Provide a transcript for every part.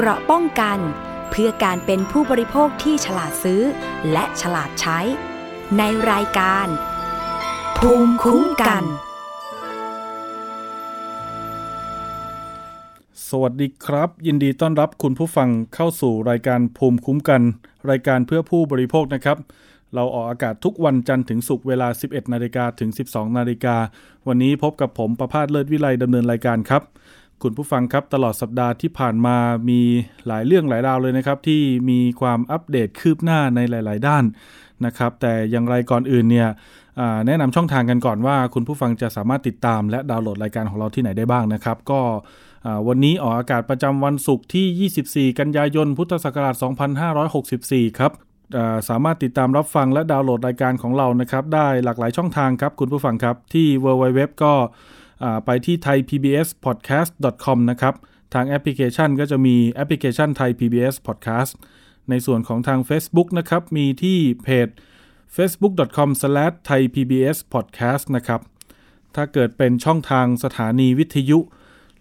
เกราะป้องกัน เพื่อการเป็นผู้บริโภคที่ฉลาดซื้อ และฉลาดใช้ ในรายการ ภูมิคุ้มกัน สวัสดีครับ ยินดีต้อนรับคุณผู้ฟังเข้าสู่รายการภูมิคุ้มกัน รายการเพื่อผู้บริโภคนะครับเราออกอากาศทุกวันจันทร์ถึงศุกร์เวลา 11 นาฬิกาถึง 12 นาฬิกา วันนี้พบกับผมประพาสเลิศวิไลดำเนินรายการครับ คุณผู้ฟังครับตลอดสัปดาห์ที่ผ่านมามีหลายเรื่องหลายราวเลยนะครับ ที่มีความอัปเดตคืบหน้าในหลาย ๆ ด้านนะครับ แต่อย่างไรก่อนอื่นเนี่ยแนะนำช่องทางกันก่อนว่า คุณผู้ฟังจะสามารถติดตาม และดาวน์โหลดรายการของเราที่ไหนได้บ้างนะครับ ก็วันนี้ออกอากาศประจำวันศุกร์ที่ 24 กันยายน พุทธศักราช 2564 ครับสามารถติดตามรับฟังและดาวน์โหลดรายการของเรานะครับ ได้หลากหลายช่องทางครับคุณผู้ฟังครับที่ www ก็ ไปที่ thaipbspodcast.com นะครับ ทางแอปพลิเคชันก็จะมีแอปพลิเคชัน Thai PBS Podcast ในส่วนของทาง Facebook นะครับ มีที่เพจ facebook.com/thaipbspodcast นะครับ ถ้าเกิดเป็นช่องทางสถานีวิทยุ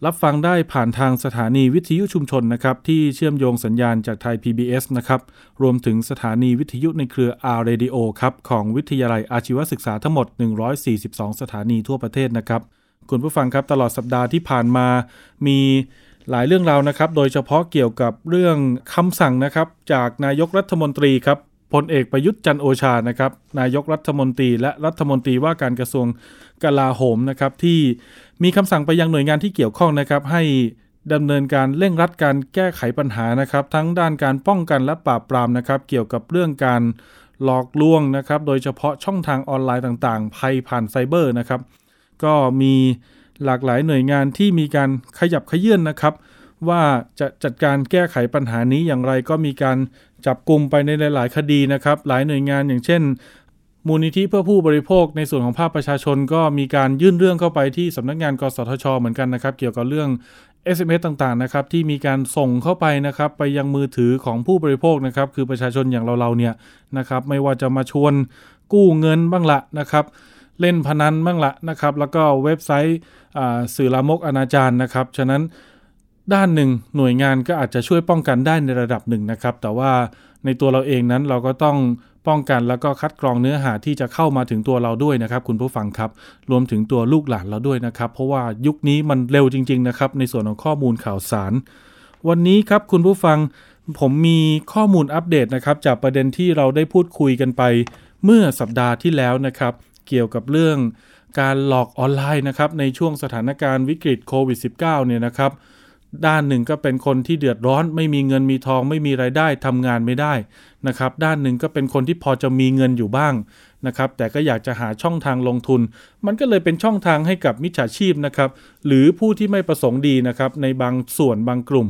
รับฟังได้ผ่านทางสถานีวิทยุชุมชนนะครับ ที่เชื่อมโยงสัญญาณจากไทย PBS นะครับ รวมถึงสถานีวิทยุในเครือ R Radio ครับ ของวิทยาลัยอาชีวศึกษาทั้งหมด 142 สถานีทั่วประเทศนะครับ คุณผู้ฟังครับตลอดสัปดาห์ที่ผ่านมามีหลายเรื่องราวนะครับ โดยเฉพาะเกี่ยวกับเรื่องคำสั่งนะครับ จากนายกรัฐมนตรีครับพลเอกประยุทธ์จันโอชานะครับ นายกรัฐมนตรีและรัฐมนตรีว่าการกระทรวงกลาโหมนะครับ ที่มีคำสั่งไปยังหน่วยงานที่เกี่ยวข้องนะครับ ให้ดำเนินการเร่งรัดการแก้ไขปัญหานะครับ ทั้งด้านการป้องกันและปราบปรามนะครับ เกี่ยวกับเรื่องการหลอกลวงนะครับ โดยเฉพาะช่องทางออนไลน์ต่างๆ ภัยผ่านไซเบอร์นะครับ ก็มีหลากหลายหน่วยงานที่มีการขยับขยื่นนะครับ ว่าจะจัดการแก้ไขปัญหานี้อย่างไรก็มีการจับกลุ่มไปในหลาย ๆ คดีนะครับ หลายหน่วยงานอย่างเช่น มูลนิธิเพื่อผู้บริโภคในส่วนของภาคประชาชน ก็มีการยื่นเรื่องเข้าไปที่สำนักงานกสทช เหมือนกันนะครับ เกี่ยวกับเรื่อง SMS ต่าง ๆ นะครับ ที่มีการส่งเข้าไปนะครับ ไปยังมือถือของผู้บริโภคนะครับ คือประชาชนอย่างเรา ๆ เนี่ยนะครับ ไม่ว่าจะมาชวนกู้เงินบ้างละนะครับ เล่นพนันบ้างละนะครับ แล้วก็เว็บไซต์สื่อลามกอนาจารนะครับ ฉะนั้นด้านหนึ่งหน่วยงานก็อาจจะช่วยป้องกันได้ในระดับหนึ่งนะครับ แต่ว่าในตัวเราเองนั้นเราก็ต้องป้องกันแล้วก็คัดกรองเนื้อหาที่จะเข้ามาถึงตัวเราด้วยนะครับ คุณผู้ฟังครับ รวมถึงตัวลูกหลานเราด้วยนะครับ เพราะว่ายุคนี้มันเร็วจริง ๆ นะครับ ในส่วนของข้อมูลข่าวสาร วันนี้ครับคุณผู้ฟังผมมีข้อมูลอัปเดตนะครับ จากประเด็นที่เราได้พูดคุยกันไปเมื่อสัปดาห์ที่แล้วนะครับ เกี่ยวกับเรื่องการหลอกออนไลน์นะครับในช่วงสถานการณ์วิกฤตโควิด -19 เนี่ยนะครับ ด้านหนึ่งก็เป็นคนที่เดือดร้อน ไม่มีเงินมีทอง ไม่มีไรายได้ทำงานไม่ได้นะครับ ด้านหนึ่งก็เป็นคนที่พอจะมีเงินอยู่บ้างนะครับ แต่ก็อยากจะหาช่องทางลงทุน มันก็เลยเป็นช่องทางให้กับมิจฉาชีพนะครับ หรือผู้ที่ไม่ประสงค์ดีนะครับ ในบางส่วนบางกลุ่ม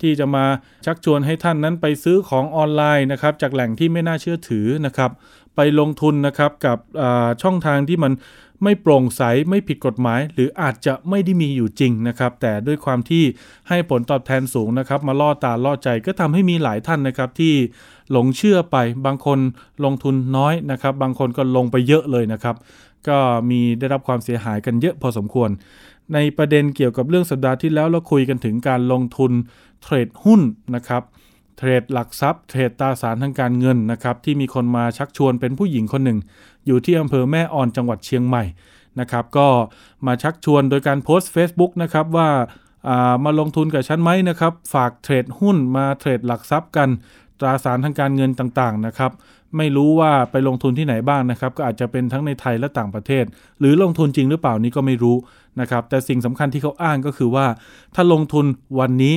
ที่จะมาชักชวนให้ท่านนั้นไปซื้อของออนไลน์นะครับ จากแหล่งที่ไม่น่าเชื่อถือนะครับ ไปลงทุนนะครับกับช่องทางที่มันไม่โปร่งใสไม่ผิดกฎหมาย หรืออาจจะไม่ได้มีอยู่จริงนะครับ แต่ด้วยความที่ให้ผลตอบแทนสูงนะครับ มาล่อตาล่อใจก็ทำให้มีหลายท่านนะครับที่หลงเชื่อไปบางคนลงทุนน้อยนะครับ บางคนก็ลงไปเยอะเลยนะครับ ก็มีได้รับความเสียหายกันเยอะพอสมควร ในประเด็นเกี่ยวกับเรื่องสัปดาห์ที่แล้วเราคุยกันถึงการลงทุนเทรดหุ้นนะครับ เทรดหลักทรัพย์ เทรดตราสารทางการเงินนะครับที่มีคนมาชักชวนเป็นผู้หญิงคนหนึ่ง อยู่ที่อำเภอแม่ออนจังหวัดเชียงใหม่นะครับก็มาชักชวนโดยการโพสต์ Facebook นะครับว่าามาลงทุนกับฉันไหมนะครับฝากเทรดหุ้นมาเทรดหลักทรัพย์กันตราสารทางการเงินต่างๆนะครับไม่รู้ว่าไปลงทุนที่ไหนบ้างนะครับ ก็อาจจะเป็นทั้งในไทยและต่างประเทศ หรือลงทุนจริงหรือเปล่านี้ก็ไม่รู้นะครับแต่สิ่งสำคัญที่เขาอ้างก็คือว่า ถ้าลงทุนวันนี้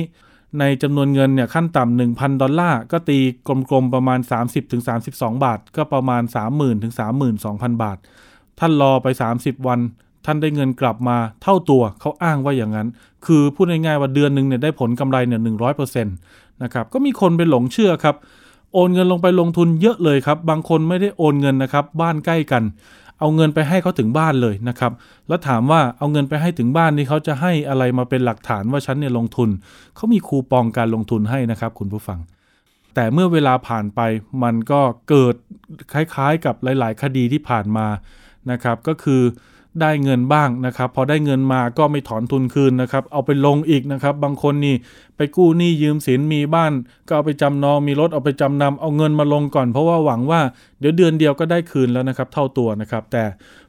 ในจำนวนเงินเนี่ยขั้นต่ำ1,000 ดอลลาร์ ก็ตีกลมๆ ประมาณ 30-32 บาท ก็ประมาณ 30,000-32,000 บาท ท่านรอไป 30 วัน ท่านได้เงินกลับมาเท่าตัวเขาอ้างว่าอย่างนั้น คือพูดง่ายๆว่าเดือนหนึ่งเนี่ยได้ผลกำไรเนี่ยหนึ่งร้อยเปอร์เซ็นต์นะครับก็มีคนไปหลงเชื่อครับ โอนเงินลงไปลงทุนเยอะเลยครับ บางคนไม่ได้โอนเงินนะครับ บ้านใกล้กัน เอาเงินไปให้เขาถึงบ้านเลยนะครับ แล้วถามว่าเอาเงินไปให้ถึงบ้านนี่เขาจะให้อะไรมาเป็นหลักฐานว่าฉันเนี่ยลงทุน เขามีคูปองการลงทุนให้นะครับ คุณผู้ฟัง แต่เมื่อเวลาผ่านไปมันก็เกิดคล้ายๆ กับหลาย ๆ คดีที่ผ่านมานะครับ ก็คือ ได้เงินบ้างนะครับ พอได้เงินมาก็ไม่ถอนทุนคืนนะครับ เอาไปลงอีกนะครับ บางคนนี่ไปกู้หนี้ยืมสินมีบ้าน ก็เอาไปจำนองมีรถเอาไปจำนำเอาเงินมาลงก่อน เพราะว่าหวังว่าเดี๋ยวเดือนเดียวก็ได้คืนแล้วนะครับ เท่าตัวนะครับ แต่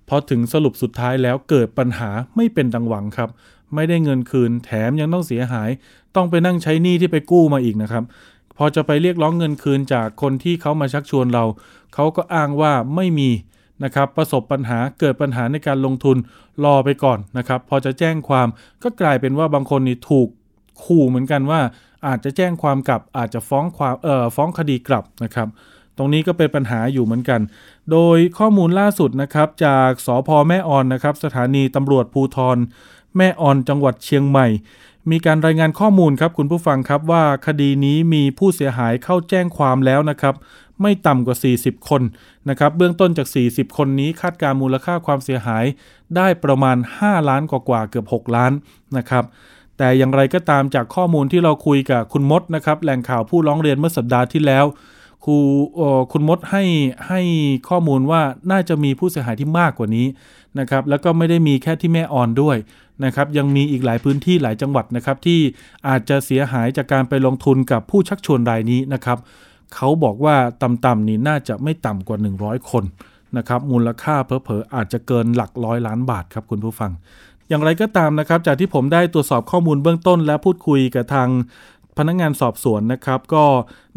พอถึงสรุปสุดท้ายแล้วเกิดปัญหาไม่เป็นดังหวังครับ ไม่ได้เงินคืน แถมยังต้องเสียหาย ต้องไปนั่งใช้หนี้ที่ไปกู้มาอีกนะครับพอจะไปเรียกร้องเงินคืนจากคนที่เขามาชักชวนเรา เขาก็อ้างว่าไม่มี นะครับประสบปัญหาเกิดปัญหาในการลงทุนรอไปก่อนนะครับ พอจะแจ้งความก็กลายเป็นว่าบางคนนี่ถูกขู่เหมือนกันว่า อาจจะแจ้งความกลับอาจจะฟ้องความเอ่อฟ้องคดีกลับนะครับตรงนี้ก็เป็นปัญหาอยู่เหมือนกัน โดยข้อมูลล่าสุดนะครับจากสพแม่ออนนะครับสถานีตำรวจภูทรแม่ออนจังหวัดเชียงใหม่ มีการรายงานข้อมูลครับคุณผู้ฟังครับว่าคดีนี้มีผู้เสียหายเข้าแจ้งความแล้วนะครับ ไม่ต่ำกว่า 40 คนนะครับเบื้องต้นจาก 40 คนนี้คาดการมูลค่าความเสียหายได้ประมาณ 5 ล้านกว่าเกือบ 6 ล้านนะครับแต่อย่างไรก็ตามจากข้อมูลที่เราคุยกับคุณมดนะครับแหล่งข่าวผู้ร้องเรียนเมื่อสัปดาห์ที่แล้วครูคุณมดให้ให้ข้อมูลว่าน่าจะมีผู้เสียหายที่มากกว่านี้นะครับแล้วก็ไม่ได้มีแค่ที่แม่อ่อนด้วยนะครับยังมีอีกหลายพื้นที่หลายจังหวัดนะครับที่อาจจะเสียหายจากการไปลงทุนกับผู้ชักชวนรายนี้นะครับ เขาบอกว่าต่ำๆนี่น่าจะไม่ต่ำกว่า 100 คนนะครับมูลค่าเพอๆอาจจะเกินหลักร้อยล้านบาทครับคุณผู้ฟัง อย่างไรก็ตามนะครับ จากที่ผมได้ตรวจสอบข้อมูลเบื้องต้น และพูดคุยกับทางพนักงานสอบสวนนะครับ ก็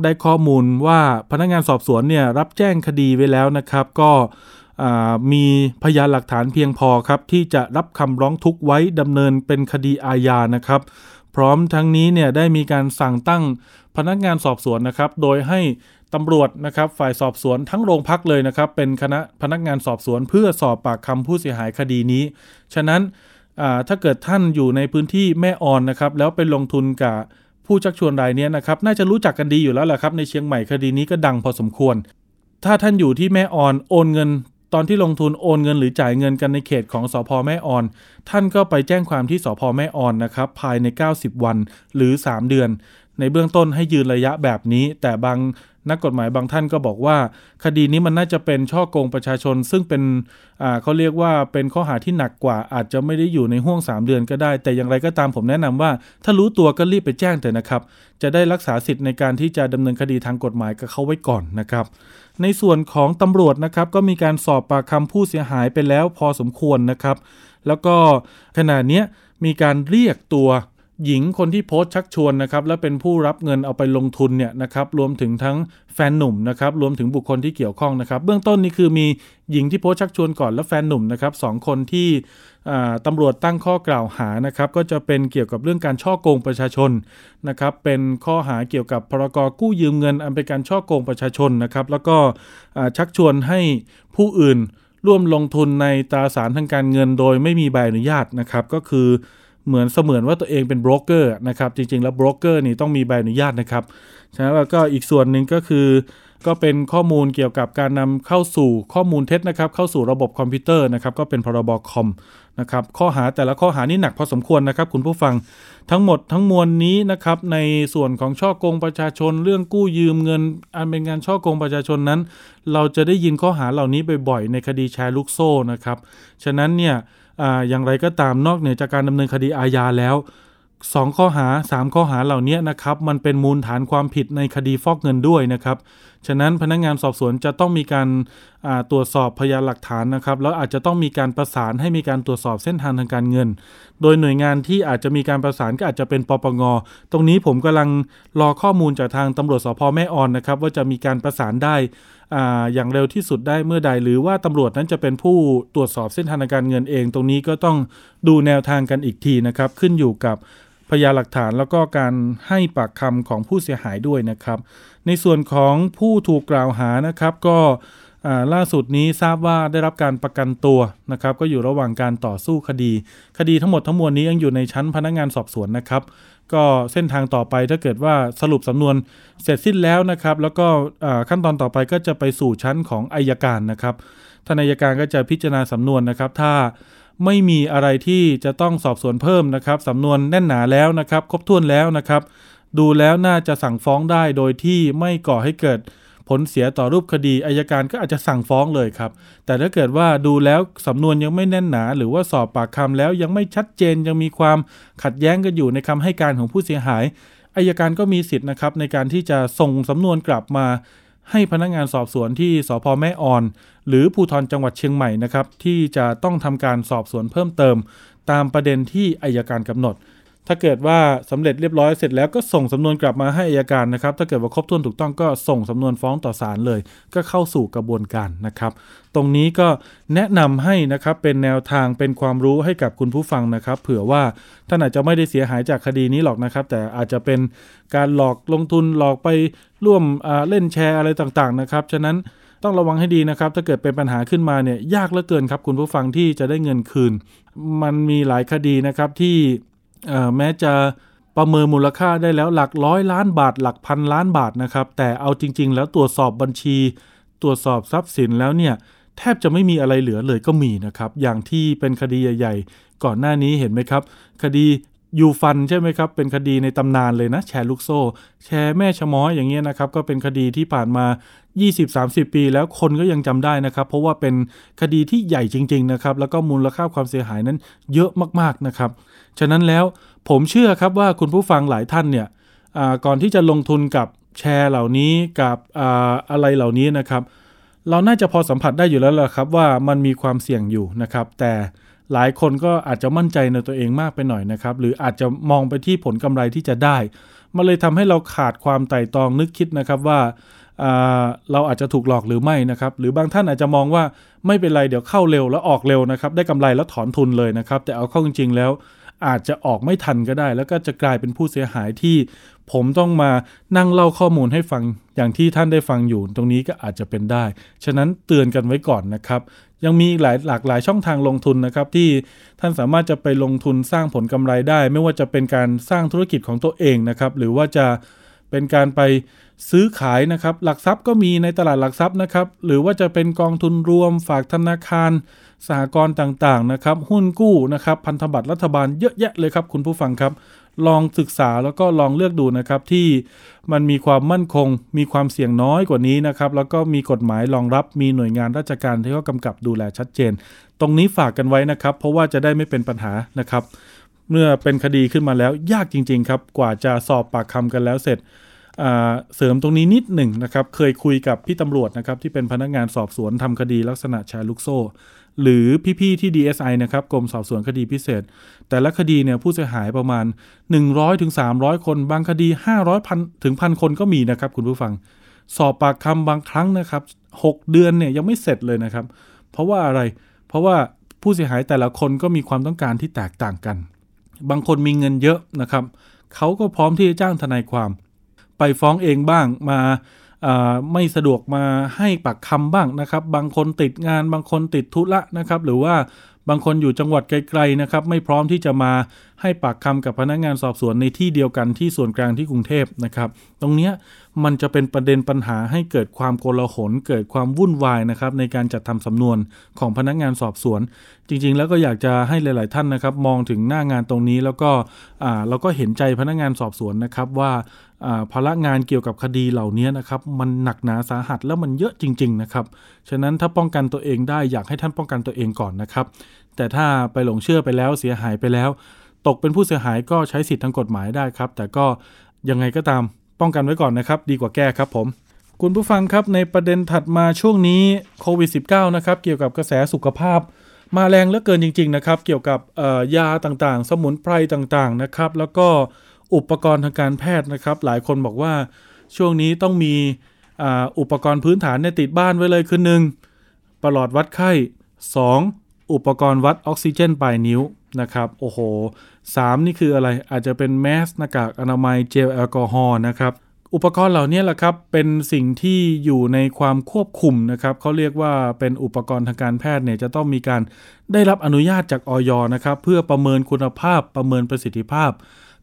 ได้ข้อมูลว่าพนักงานสอบสวนเนี่ยรับแจ้งคดีไว้แล้วนะครับ ก็มีพยานหลักฐานเพียงพอครับ ที่จะรับคำร้องทุกข์ไว้ดำเนินเป็นคดีอาญานะครับ พร้อมทั้งนี้เนี่ยได้มีการสั่งตั้ง พนักงานสอบสวนนะครับ โดยให้ตำรวจนะครับ ฝ่ายสอบสวนทั้งโรงพักเลยนะครับ เป็นคณะพนักงานสอบสวนเพื่อสอบปากคำผู้เสียหายคดีนี้ ฉะนั้นถ้าเกิดท่านอยู่ในพื้นที่แม่ออนนะครับ แล้วไปลงทุนกับผู้ชักชวนรายนี้นะครับ น่าจะรู้จักกันดีอยู่แล้วแหละครับ ในเชียงใหม่คดีนี้ก็ดังพอสมควร ถ้าท่านอยู่ที่แม่ออนโอนเงินตอนที่ลงทุนโอนเงินหรือจ่ายเงินกันในเขตของสอพแม่ออน ท่านก็ไปแจ้งความที่สพแม่ออนนะครับภายใน 90 วันหรือ 3 เดือน ในเบื้องต้นให้ยืนระยะแบบนี้ แต่บางนักกฎหมายบางท่านก็บอกว่า คดีนี้มันน่าจะเป็นช่อโกงประชาชน ซึ่งเป็นเขาเรียกว่าเป็นข้อหาที่หนักกว่า อาจจะไม่ได้อยู่ในห่วง 3 เดือนก็ได้ แต่อย่างไรก็ตามผมแนะนำว่า ถ้ารู้ตัวก็รีบไปแจ้งเถอะนะครับ จะได้รักษาสิทธิ์ในการที่จะดำเนินคดีทางกฎหมายกับเขาไว้ก่อนนะครับ ในส่วนของตำรวจนะครับก็มีการสอบปากคำผู้เสียหายไปแล้วพอสมควรนะครับ แล้วก็ขณะนี้มีการเรียกตัว หญิงคนที่โพสต์ชักชวนนะครับและเป็นผู้รับเงินเอาไปลงทุนเนี่ยนะครับรวมถึงทั้งแฟนหนุ่มนะครับรวมถึงบุคคลที่เกี่ยวข้องนะครับเบื้องต้นนี่คือมีหญิงที่โพสต์ชักชวนก่อนและแฟนหนุ่มนะครับสองคนที่ตำรวจตั้งข้อกล่าวหานะครับก็จะเป็นเกี่ยวกับเรื่องการช่อโกงประชาชนนะครับเป็นข้อหาเกี่ยวกับพรกกู้ยืมเงินอันเป็นการช่อโกงประชาชนนะครับแล้วก็ชักชวนให้ผู้อื่นร่วมลงทุนในตราสารทางการเงินโดยไม่มีใบอนุญาตนะครับก็คือ เหมือนเสมือนว่าตัวเองเป็นโบรกเกอร์นะครับจริงๆ แล้วโบรกเกอร์นี่ต้องมีใบอนุญาตนะครับฉะนั้นแล้วก็อีกส่วนหนึ่งก็คือ ก็เป็นข้อมูลเกี่ยวกับการนำเข้าสู่ข้อมูลเท็จนะครับ เข้าสู่ระบบคอมพิวเตอร์นะครับ ก็เป็นพรบคอมนะครับ ข้อหาแต่ละข้อหานี่หนักพอสมควรนะครับ คุณผู้ฟังทั้งหมดทั้งมวลนี้นะครับ ในส่วนของช่อโกงประชาชน เรื่องกู้ยืมเงิน อันเป็นการช่อโกงประชาชนนั้น เราจะได้ยินข้อหาเหล่านี้บ่อยๆในคดีแชร์ลูกโซ่นะครับฉะนั้นเนี่ย อย่างไรก็ตามนอกเหนือจากการดำเนินคดีอาญาแล้วสองข้อหา 3 ข้อหาเหล่านี้นะครับ มันเป็นมูลฐานความผิดในคดีฟอกเงินด้วยนะครับ ฉะนั้นพนักงงานสอบสวนจะต้องมีการตรวจสอบพยานหลักฐานนะครับ แล้วอาจจะต้องมีการประสานให้มีการตรวจสอบเส้นทางทางการเงิน โดยหน่วยงานที่อาจจะมีการประสานก็อาจจะเป็นปปง ตรงนี้ผมกำลังรอข้อมูลจากทางตำรวจสพแม่ออนนะครับ ว่าจะมีการประสานได้ อย่างเร็วที่สุดได้เมื่อใด หรือว่าตำรวจนั้นจะเป็นผู้ตรวจสอบเส้นทางการเงินเอง ตรงนี้ก็ต้องดูแนวทางกันอีกทีนะครับ ขึ้นอยู่กับพยานหลักฐานแล้วก็การให้ปากคำของผู้เสียหายด้วยนะครับ ในส่วนของผู้ถูกกล่าวหานะครับ ก็ล่าสุดนี้ทราบว่าได้รับการประกันตัวนะครับ ก็อยู่ระหว่างการต่อสู้คดี คดีทั้งหมดทั้งมวลนี้ยังอยู่ในชั้นพนักงงานสอบสวนนะครับ ก็เส้นทางต่อไปถ้าเกิดว่าสรุปสำนวนเสร็จสิ้นแล้วนะครับ แล้วก็ขั้นตอนต่อไปก็จะไปสู่ชั้นของอายการนะครับท่านอายการก็จะพิจารณาสำนวนนะครับ ถ้าไม่มีอะไรที่จะต้องสอบสวนเพิ่มนะครับสำนวนแน่นหนาแล้วนะครับ ครบถ้วนแล้วนะครับ ดูแล้วน่าจะสั่งฟ้องได้โดยที่ไม่ก่อให้เกิด ผลเสียต่อรูปคดีอายการก็อาจจะสั่งฟ้องเลยครับ แต่ถ้าเกิดว่าดูแล้วสำนวนยังไม่แน่นหนา หรือว่าสอบปากคำแล้วยังไม่ชัดเจนยังมีความขัดแย้งกันอยู่ในคำให้การของผู้เสียหายอายการก็มีสิทธิ์นะครับในการที่จะส่งสำนวนกลับมาให้พนักงานสอบสวนที่สพแม่ออน หรือภูธรจังหวัดเชียงใหม่นะครับที่จะต้องทำการสอบสวนเพิ่มเติม ตามประเด็นที่อายการกำหนด ถ้าเกิดว่าสำเร็จเรียบร้อยเสร็จแล้วก็ส่งสำนวนกลับมาให้อายการนะครับ ถ้าเกิดว่าครบถ้วนถูกต้องก็ส่งสำนวนฟ้องต่อศาลเลย ก็เข้าสู่กระบวนการนะครับ ตรงนี้ก็แนะนำให้นะครับเป็นแนวทางเป็นความรู้ให้กับคุณผู้ฟังนะครับ เผื่อว่าท่านอาจจะไม่ได้เสียหายจากคดีนี้หรอกนะครับ แต่อาจจะเป็นการหลอกลงทุนหลอกไปร่วมเล่นแชร์อะไรต่างๆนะครับฉะนั้นต้องระวังให้ดีนะครับ ถ้าเกิดเป็นปัญหาขึ้นมาเนี่ยยากเหลือเกินครับ คุณผู้ฟังที่จะได้เงินคืน มันมีหลายคดีนะครับที่ แม้จะประเมินมูลค่าได้แล้วหลักร้อยล้านบาท หลักพันล้านบาทนะครับ แต่เอาจริง ๆ แล้วตรวจสอบบัญชี ตรวจสอบทรัพย์สินแล้วเนี่ยแทบจะไม่มีอะไรเหลือเลยก็มีนะครับ อย่างที่เป็นคดีใหญ่ๆ ก่อนหน้านี้เห็นไหมครับ คดียูฟันใช่ไหมครับ เป็นคดีในตำนานเลยนะ แชร์ลูกโซ่ แชร์แม่ชะม้อยอย่างเงี้ยนะครับ ก็เป็นคดีที่ผ่านมา 20-30 ปีแล้วคนก็ยังจำได้นะครับ เพราะว่าเป็นคดีที่ใหญ่จริง ๆ นะครับ แล้วก็มูลค่าความเสียหายนั้นเยอะมากๆนะครับ ฉะนั้นแล้วผมเชื่อครับว่าคุณผู้ฟังหลายท่านเนี่ยก่อนที่จะลงทุนกับแชร์เหล่านี้กับออะไรเหล่านี้นะครับ เราน่าจะพอสัมผัสได้อยู่แล้วล่ะครับว่ามันมีความเสี่ยงอยู่นะครับ แต่หลายคนก็อาจจะมั่นใจในตัวเองมากไปหน่อยนะครับ หรืออาจจะมองไปที่ผลกำไรที่จะได้ มันเลยทำให้เราขาดความไต่ตองนึกคิดนะครับว่าเราอาจจะถูกหลอกหรือไม่นะครับ หรือบางท่านอาจจะมองว่าไม่เป็นไรเดี๋ยวเข้าเร็วแล้วออกเร็วนะครับ ได้กำไรแล้วถอนทุนเลยนะครับ แต่เอาเข้าจริงๆแล้ว อาจจะออกไม่ทันก็ได้ แล้วก็จะกลายเป็นผู้เสียหายที่ ผมต้องมานั่งเล่าข้อมูลให้ฟังอย่างที่ท่านได้ฟังอยู่ตรงนี้ก็อาจจะเป็นได้ ฉะนั้นเตือนกันไว้ก่อนนะครับ ยังมีหลายหลากหลายช่องทางลงทุนนะครับ ที่ท่านสามารถจะไปลงทุนสร้างผลกำไรได้ ไม่ว่าจะเป็นการสร้างธุรกิจของตัวเองนะครับ หรือว่าจะเป็นการไป ซื้อขายนะครับ หลักทรัพย์ก็มีในตลาดหลักทรัพย์นะครับ หรือว่าจะเป็นกองทุนรวมฝากธนาคาร สหกรณ์ต่างๆนะครับ หุ้นกู้นะครับ พันธบัตรรัฐบาลเยอะแยะเลยครับ คุณผู้ฟังครับ ลองศึกษาแล้วก็ลองเลือกดูนะครับที่มันมีความมั่นคง มีความเสี่ยงน้อยกว่านี้นะครับ แล้วก็มีกฎหมายรองรับ มีหน่วยงานราชการที่เขากำกับดูแลชัดเจน ตรงนี้ฝากกันไว้นะครับ เพราะว่าจะได้ไม่เป็นปัญหานะครับ เมื่อเป็นคดีขึ้นมาแล้วยากจริง ๆ ครับ กว่าจะสอบปากคำกันแล้วเสร็จ เสริมตรงนี้นิดหนึ่งนะครับ เคยคุยกับพี่ตำรวจนะครับที่เป็นพนักงานสอบสวนทำคดีลักษณะแชร์ลูกโซ่ หรือพี่ๆที่ DSI นะครับกรมสอบสวนคดีพิเศษ แต่ละคดีเนี่ยผู้เสียหายประมาณ 100-300ถึงคน บางคดี 500พันถึงพันคนก็มีนะครับคุณผู้ฟัง สอบปากคำบางครั้งนะครับ 6 เดือนเนี่ยยังไม่เสร็จเลยนะครับ เพราะว่าอะไรเพราะว่าผู้เสียหายแต่ละคนก็มีความต้องการที่แตกต่างกัน บางคนมีเงินเยอะนะครับเขาก็พร้อมที่จะจ้างทนายความ ไปฟ้องเองบ้างมาไม่สะดวกมาให้ปากคำบ้างนะครับ บางคนติดงานบางคนติดธุระนะครับ หรือว่าบางคนอยู่จังหวัดไกลๆนะครับ ไม่พร้อมที่จะมาให้ปากคำกับพนักงานสอบสวนในที่เดียวกันที่ส่วนกลางที่กรุงเทพนะครับ ตรงนี้ มันจะเป็นประเด็นปัญหาให้เกิดความโกลาหลเกิดความวุ่นวายนะครับในการจัดทำสำนวนของพนักงานสอบสวน จริง ๆ แล้วก็อยากจะให้หลาย ๆ ท่านนะครับ มองถึงหน้างานตรงนี้แล้วก็เราก็เห็นใจพนักงานสอบสวนนะครับว่าภาระงานเกี่ยวกับคดีเหล่านี้นะครับมันหนักหนาสาหัสแล้วมันเยอะจริง ๆ นะครับฉะนั้นถ้าป้องกันตัวเองได้อยากให้ท่านป้องกันตัวเองก่อนนะครับ แต่ถ้าไปหลงเชื่อไปแล้วเสียหายไปแล้ว ตกเป็นผู้เสียหายก็ใช้สิทธิทางกฎหมายได้ครับ แต่ก็ยังไงก็ตาม ป้องกันไว้ก่อนนะครับ ดีกว่าแก้ครับผม คุณผู้ฟังครับในประเด็นถัดมาช่วงนี้โควิด -19 นะครับ เกี่ยวกับกระแสสุขภาพ มาแรงเหลือเกินจริง ๆ นะครับ เกี่ยวกับยาต่างๆ สมุนไพรต่างๆนะครับ แล้วก็อุปกรณ์ทางการแพทย์นะครับ หลายคนบอกว่าช่วงนี้ต้องมีอุปกรณ์พื้นฐานเนี่ยติดบ้านไว้เลยคือหนึ่งปลอดวัดไข้ 2. อุปกรณ์วัดออกซิเจนปลายนิ้ว นะครับ โอ้โหสามนี่คืออะไรอาจจะเป็นแมสหน้ากากอนามัยเจลแอลกอฮอล์นะครับอุปกรณ์เหล่านี้แหละครับเป็นสิ่งที่อยู่ในความควบคุมนะครับเขาเรียกว่าเป็นอุปกรณ์ทางการแพทย์เนี่ยจะต้องมีการได้รับอนุญาตจากออยนะครับ เพื่อประเมินคุณภาพประเมินประสิทธิภาพ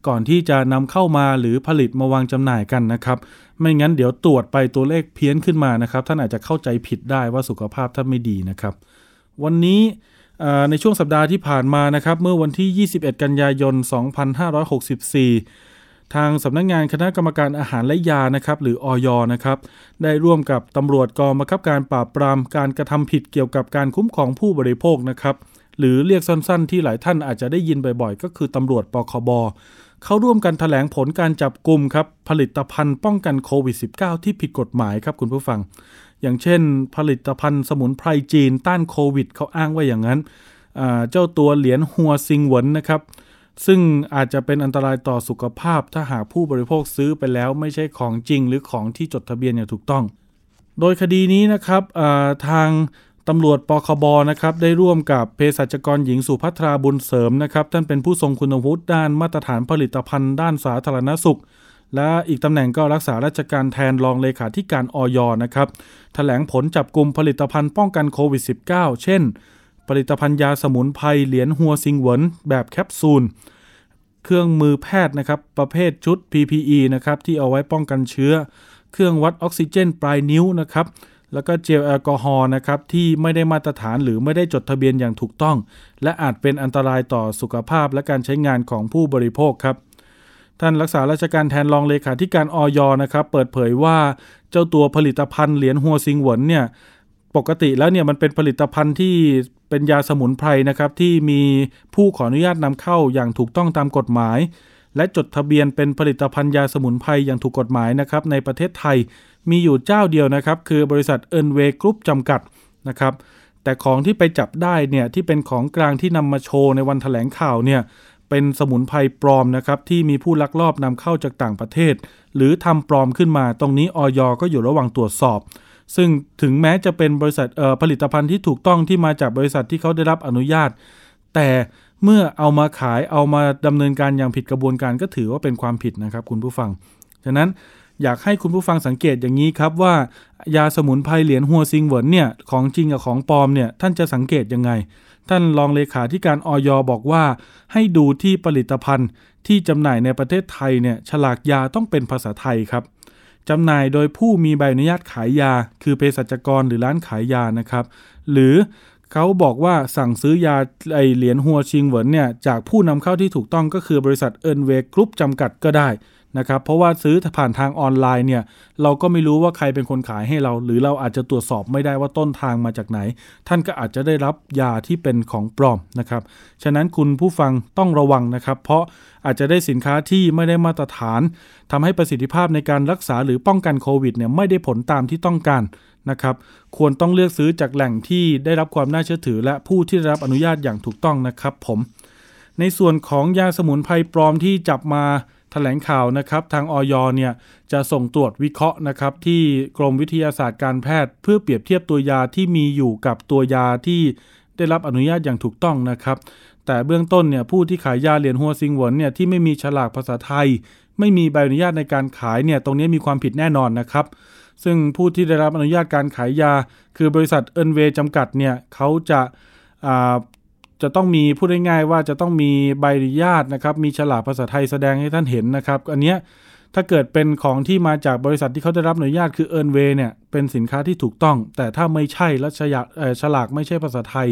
ก่อนที่จะนำเข้ามาหรือผลิตมาวางจำหน่ายกันนะครับ ไม่งั้นเดี๋ยวตรวจไปตัวเลขเพี้ยนขึ้นมานะครับ ท่านอาจจะเข้าใจผิดได้ว่าสุขภาพท่านไม่ดีนะครับ วันนี้ ในช่วงสัปดาห์ที่ผ่านมานะครับ เมื่อวันที่ 21 กันยายน 2564 ทางสำนักงงานคณะกรรมการอาหารและยานะครับ หรืออยนะครับ ได้ร่วมกับตำรวจกองบังคับการปราบปรามการกระทำผิดเกี่ยวกับการคุ้มครองผู้บริโภคนะครับ หรือเรียกสั้นๆ ที่หลายท่านอาจจะได้ยินบ่อยๆ ก็คือตำรวจปคบเขาร่วมกันถแถลงผลการจับกลุ่มครับผลิตภัณฑ์ป้องกันโควิด -19 ที่ผิดกฎหมายครับคุณผู้ฟัง อย่างเช่น ผลิตภัณฑ์สมุนไพรจีนต้านโควิดเขาอ้างว่าอย่างนั้น เจ้าตัวเหรียญหัวซิงหวนนะครับ ซึ่งอาจจะเป็นอันตรายต่อสุขภาพ ถ้าหากผู้บริโภคซื้อไปแล้วไม่ใช่ของจริง หรือของที่จดทะเบียนอย่างถูกต้อง โดยคดีนี้นะครับทางตำรวจปคบนะครับได้ร่วมกับเภสัชกรหญิงสุภัทราบุญเสริมนะครับท่านเป็นผู้ทรงคุณวุฒิด้านมาตรฐานผลิตภัณฑ์ด้านสาธารณสุข และอีกตำแหน่งก็รักษาราชการแทนรองเลขาธิการออยนะครับถแถลงผลจับกลุ่มผลิตภัณฑ์ป้องกันโควิด -19 เช่น ผลิตภัณฑ์ยาสมุนไพรเหรียญหัวซิงเหวินแบบแคปซูล เครื่องมือแพทย์นะครับประเภทชุด PPE นะครับที่เอาไว้ป้องกันเชื้อ เครื่องวัดออกซิเจนปลายนิ้วนะครับแล้วก็เจลแอลกอฮอล์นะครับที่ไม่ได้มาตรฐานหรือไม่ได้จดทะเบียนอย่างถูกต้อง และอาจเป็นอันตรายต่อสุขภาพและการใช้งานของผู้บริโภคครับ ท่านรักษาราชการแทนรองเลขาธิการออยนะครับ เปิดเผยว่าเจ้าตัวผลิตภัณฑ์เหรียญหัวซิงหวนเนี่ยปกติแล้วเนี่ยมันเป็นผลิตภัณฑ์ที่เป็นยาสมุนไพรนะครับที่มีผู้ขออนุญาตนำเข้าอย่างถูกต้องตามกฎหมาย และจดทะเบียนเป็นผลิตภัณฑ์ยาสมุนไพรอย่างถูกกฎหมายนะครับในประเทศไทยมีอยู่เจ้าเดียวนะครับ คือบริษัทเอินเวกรุ๊ปจำกัดนะครับแต่ของที่ไปจับได้เนี่ยที่เป็นของกลางที่นำมาโชว์ในวันถแถลงข่าวเนี่ย เป็นสมุนไพรปลอมนะครับที่มีผู้ลักลอบนำเข้าจากต่างประเทศ หรือทำปลอมขึ้นมา ตรงนี้ออยก็อยู่ระหว่างตรวจสอบ ซึ่งถึงแม้จะเป็นบริษัทผลิตภัณฑ์ที่ถูกต้องที่มาจากบริษัทที่เขาได้รับอนุญาต แต่เมื่อเอามาขายเอามาดำเนินการอย่างผิดกระบวนการก็ถือว่าเป็นความผิดนะครับ คุณผู้ฟังฉะนั้นอยากให้คุณผู้ฟังสังเกตอย่างนี้ครับว่า ยาสมุนไพรเหรียญหัวซิงเหวินเนี่ยของจริงกับของปลอมเนี่ยท่านจะสังเกตยังไง ท่านรองเลขาที่การออยบอกว่า ให้ดูที่ผลิตภัณฑ์ที่จำหน่ายในประเทศไทยเนี่ยฉลากยาต้องเป็นภาษาไทยครับจำหน่ายโดยผู้มีใบอนุญาตขายยา คือเภสัชกรหรือร้านขายยานะครับ หรือเขาบอกว่าสั่งซื้อยาไอเหรียญหัวชิงเหวินเนี่ยจากผู้นำเข้าที่ถูกต้องก็คือบริษัทเอิร์นเวกรุ๊ปจำกัดก็ได้ นะครับเพราะว่าซื้อผ่านทางออนไลน์เนี่ยเราก็ไม่รู้ว่าใครเป็นคนขายให้เรา หรือเราอาจจะตรวจสอบไม่ได้ว่าต้นทางมาจากไหน ท่านก็อาจจะได้รับยาที่เป็นของปลอมนะครับฉะนั้นคุณผู้ฟังต้องระวังนะครับ เพราะอาจจะได้สินค้าที่ไม่ได้มาตรฐานทำให้ประสิทธิภาพในการรักษาหรือป้องกันโควิดเนี่ยไม่ได้ผลตามที่ต้องการนะครับควรต้องเลือกซื้อจากแหล่งที่ได้รับความน่าเชื่อถือ และผู้ที่ได้รับอนุญาตอย่างถูกต้องนะครับผมในส่วนของยาสมุนไพรปลอมที่จับมา แถลงข่าวนะครับทางออยเนี่ยจะส่งตรวจวิเคราะห์นะครับที่กรมวิทยาศาสตร์การแพทย์ เพื่อเปรียบเทียบตัวยาที่มีอยู่กับตัวยาที่ได้รับอนุญาตอย่างถูกต้องนะครับ แต่เบื้องต้นเนี่ยผู้ที่ขายยาเหรียญหัวซิงหวนเนี่ยที่ไม่มีฉลากภาษาไทย ไม่มีใบอนุญาตในการขายเนี่ยตรงนี้มีความผิดแน่นอนนะครับ ซึ่งผู้ที่ได้รับอนุญาตการขายยา คือบริษัทเอินเวจำกัดเนี่ยเขาจะ จะต้องมีพูดง่ายๆว่าจะต้องมีใบอนุญาตนะครับ มีฉลากภาษาไทยแสดงให้ท่านเห็นนะครับ อันเนี้ยถ้าเกิดเป็นของที่มาจากบริษัทที่เขาได้รับอนุญาตคือเอิร์นเวเนี่ยเป็นสินค้าที่ถูกต้อง แต่ถ้าไม่ใช่และฉลากฉลากไม่ใช่ภาษาไทย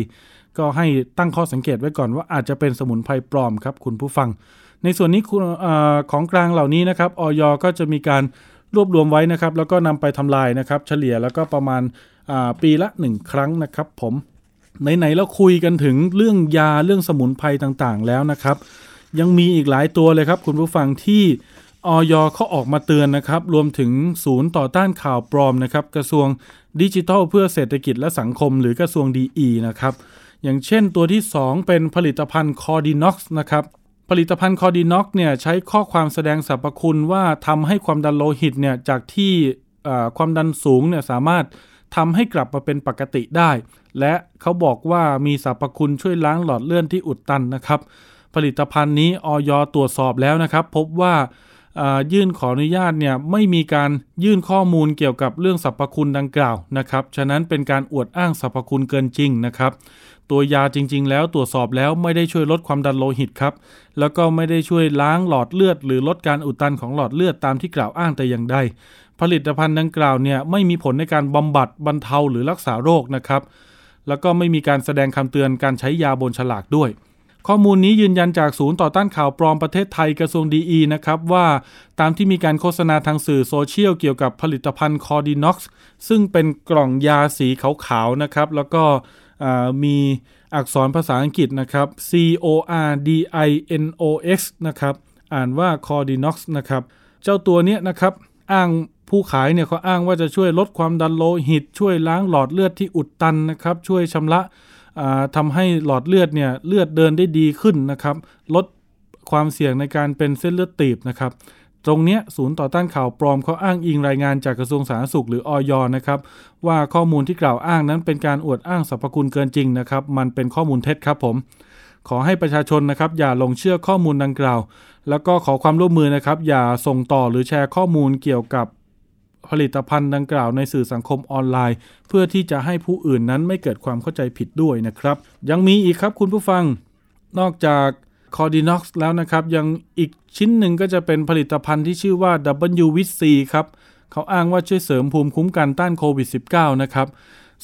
ก็ให้ตั้งข้อสังเกตไว้ก่อนว่าอาจจะเป็นสมุนไพรปลอมครับคุณผู้ฟัง ในส่วนนี้ของกลางเหล่านี้นะครับอย. ก็จะมีการรวบรวมไว้นะครับ แล้วก็นำไปทำลายนะครับ เฉลี่ยแล้วก็ประมาณปีละ 1 ครั้งนะครับผม ไหนๆแล้วคุยกันถึงเรื่องยาเรื่องสมุนไพรต่างๆ แล้วนะครับ ยังมีอีกหลายตัวเลยครับ คุณผู้ฟังที่อย. เขาออกมาเตือนนะครับ รวมถึงศูนย์ต่อต้านข่าวปลอมนะครับ กระทรวงดิจิทัลเพื่อเศรษฐกิจและสังคม หรือกระทรวงดีอีนะครับ อย่างเช่นตัวที่ 2 เป็นผลิตภัณฑ์คอร์ดิน็อกซ์นะครับ ผลิตภัณฑ์คอร์ดิน็อกซ์เนี่ยใช้ข้อความแสดงสรรพคุณว่าทำให้ความดันโลหิตเนี่ยจากที่ความดันสูงเนี่ยสามารถ ทำให้กลับมาเป็นปกติได้ และเขาบอกว่ามีสรรพคุณช่วยล้างหลอดเลือดที่อุดตันนะครับ ผลิตภัณฑ์นี้อย. ตรวจสอบแล้วนะครับ พบว่ายื่นขออนุญาตเนี่ยไม่มีการยื่นข้อมูลเกี่ยวกับเรื่องสรรพคุณดังกล่าวนะครับ ฉะนั้นเป็นการอวดอ้างสรรพคุณเกินจริงนะครับ ตัวยาจริง ๆ แล้วตรวจสอบแล้วไม่ได้ช่วยลดความดันโลหิตครับ แล้วก็ไม่ได้ช่วยล้างหลอดเลือด หรือลดการอุดตันของหลอดเลือดตามที่กล่าวอ้างแต่อย่างใด ผลิตภัณฑ์ดังกล่าวเนี่ยไม่มีผลในการบำบัดบรรเทาหรือรักษาโรคนะครับ แล้วก็ไม่มีการแสดงคำเตือนการใช้ยาบนฉลากด้วย ข้อมูลนี้ยืนยันจากศูนย์ต่อต้านข่าวปลอมประเทศไทยกระทรวงดีอีนะครับว่าตามที่มีการโฆษณาทางสื่อโซเชียลเกี่ยวกับผลิตภัณฑ์คอร์ดิน็อกซ์ซึ่งเป็นกล่องยาสีขาวๆนะครับ แล้วก็มีอักษรภาษาอังกฤษนะครับ C O R D I N O X นะครับ อ่านว่า c o r d i n o x นะครับ เจ้าตัวเนี้ยนะครับ อ้างผู้ขายเนี่ยเขาอ้างว่าจะช่วยลดความดันโลหิต ช่วยล้างหลอดเลือดที่อุดตันนะครับ ช่วยชำระทำให้หลอดเลือดเนี่ยเลือดเดินได้ดีขึ้นนะครับ ลดความเสี่ยงในการเป็นเส้นเลือดตีบนะครับ ตรงนี้ศูนย์ต่อต้านข่าวปลอมเขาอ้างอิงรายงานจากกระทรวงสาธารณสุขหรืออยนะครับ ว่าข้อมูลที่กล่าวอ้างนั้นเป็นการอวดอ้างสรรพคุณเกินจริงนะครับ มันเป็นข้อมูลเท็จครับผม ขอให้ประชาชนนะครับ อย่าลงเชื่อข้อมูลดังกล่าว แล้วก็ขอความร่วมมือนะครับ อย่าส่งต่อหรือแชร์ข้อมูลเกี่ยวกับผลิตภัณฑ์ดังกล่าวในสื่อสังคมออนไลน์ เพื่อที่จะให้ผู้อื่นนั้นไม่เกิดความเข้าใจผิดด้วยนะครับ ยังมีอีกครับคุณผู้ฟังนอกจากคอร์ดิน็อกซ์แล้วนะครับ ยังอีกชิ้นหนึ่งก็จะเป็นผลิตภัณฑ์ที่ชื่อว่า W Vit C ครับเขาอ้างว่าช่วยเสริมภูมิคุ้มกันต้านโควิด -19 นะครับ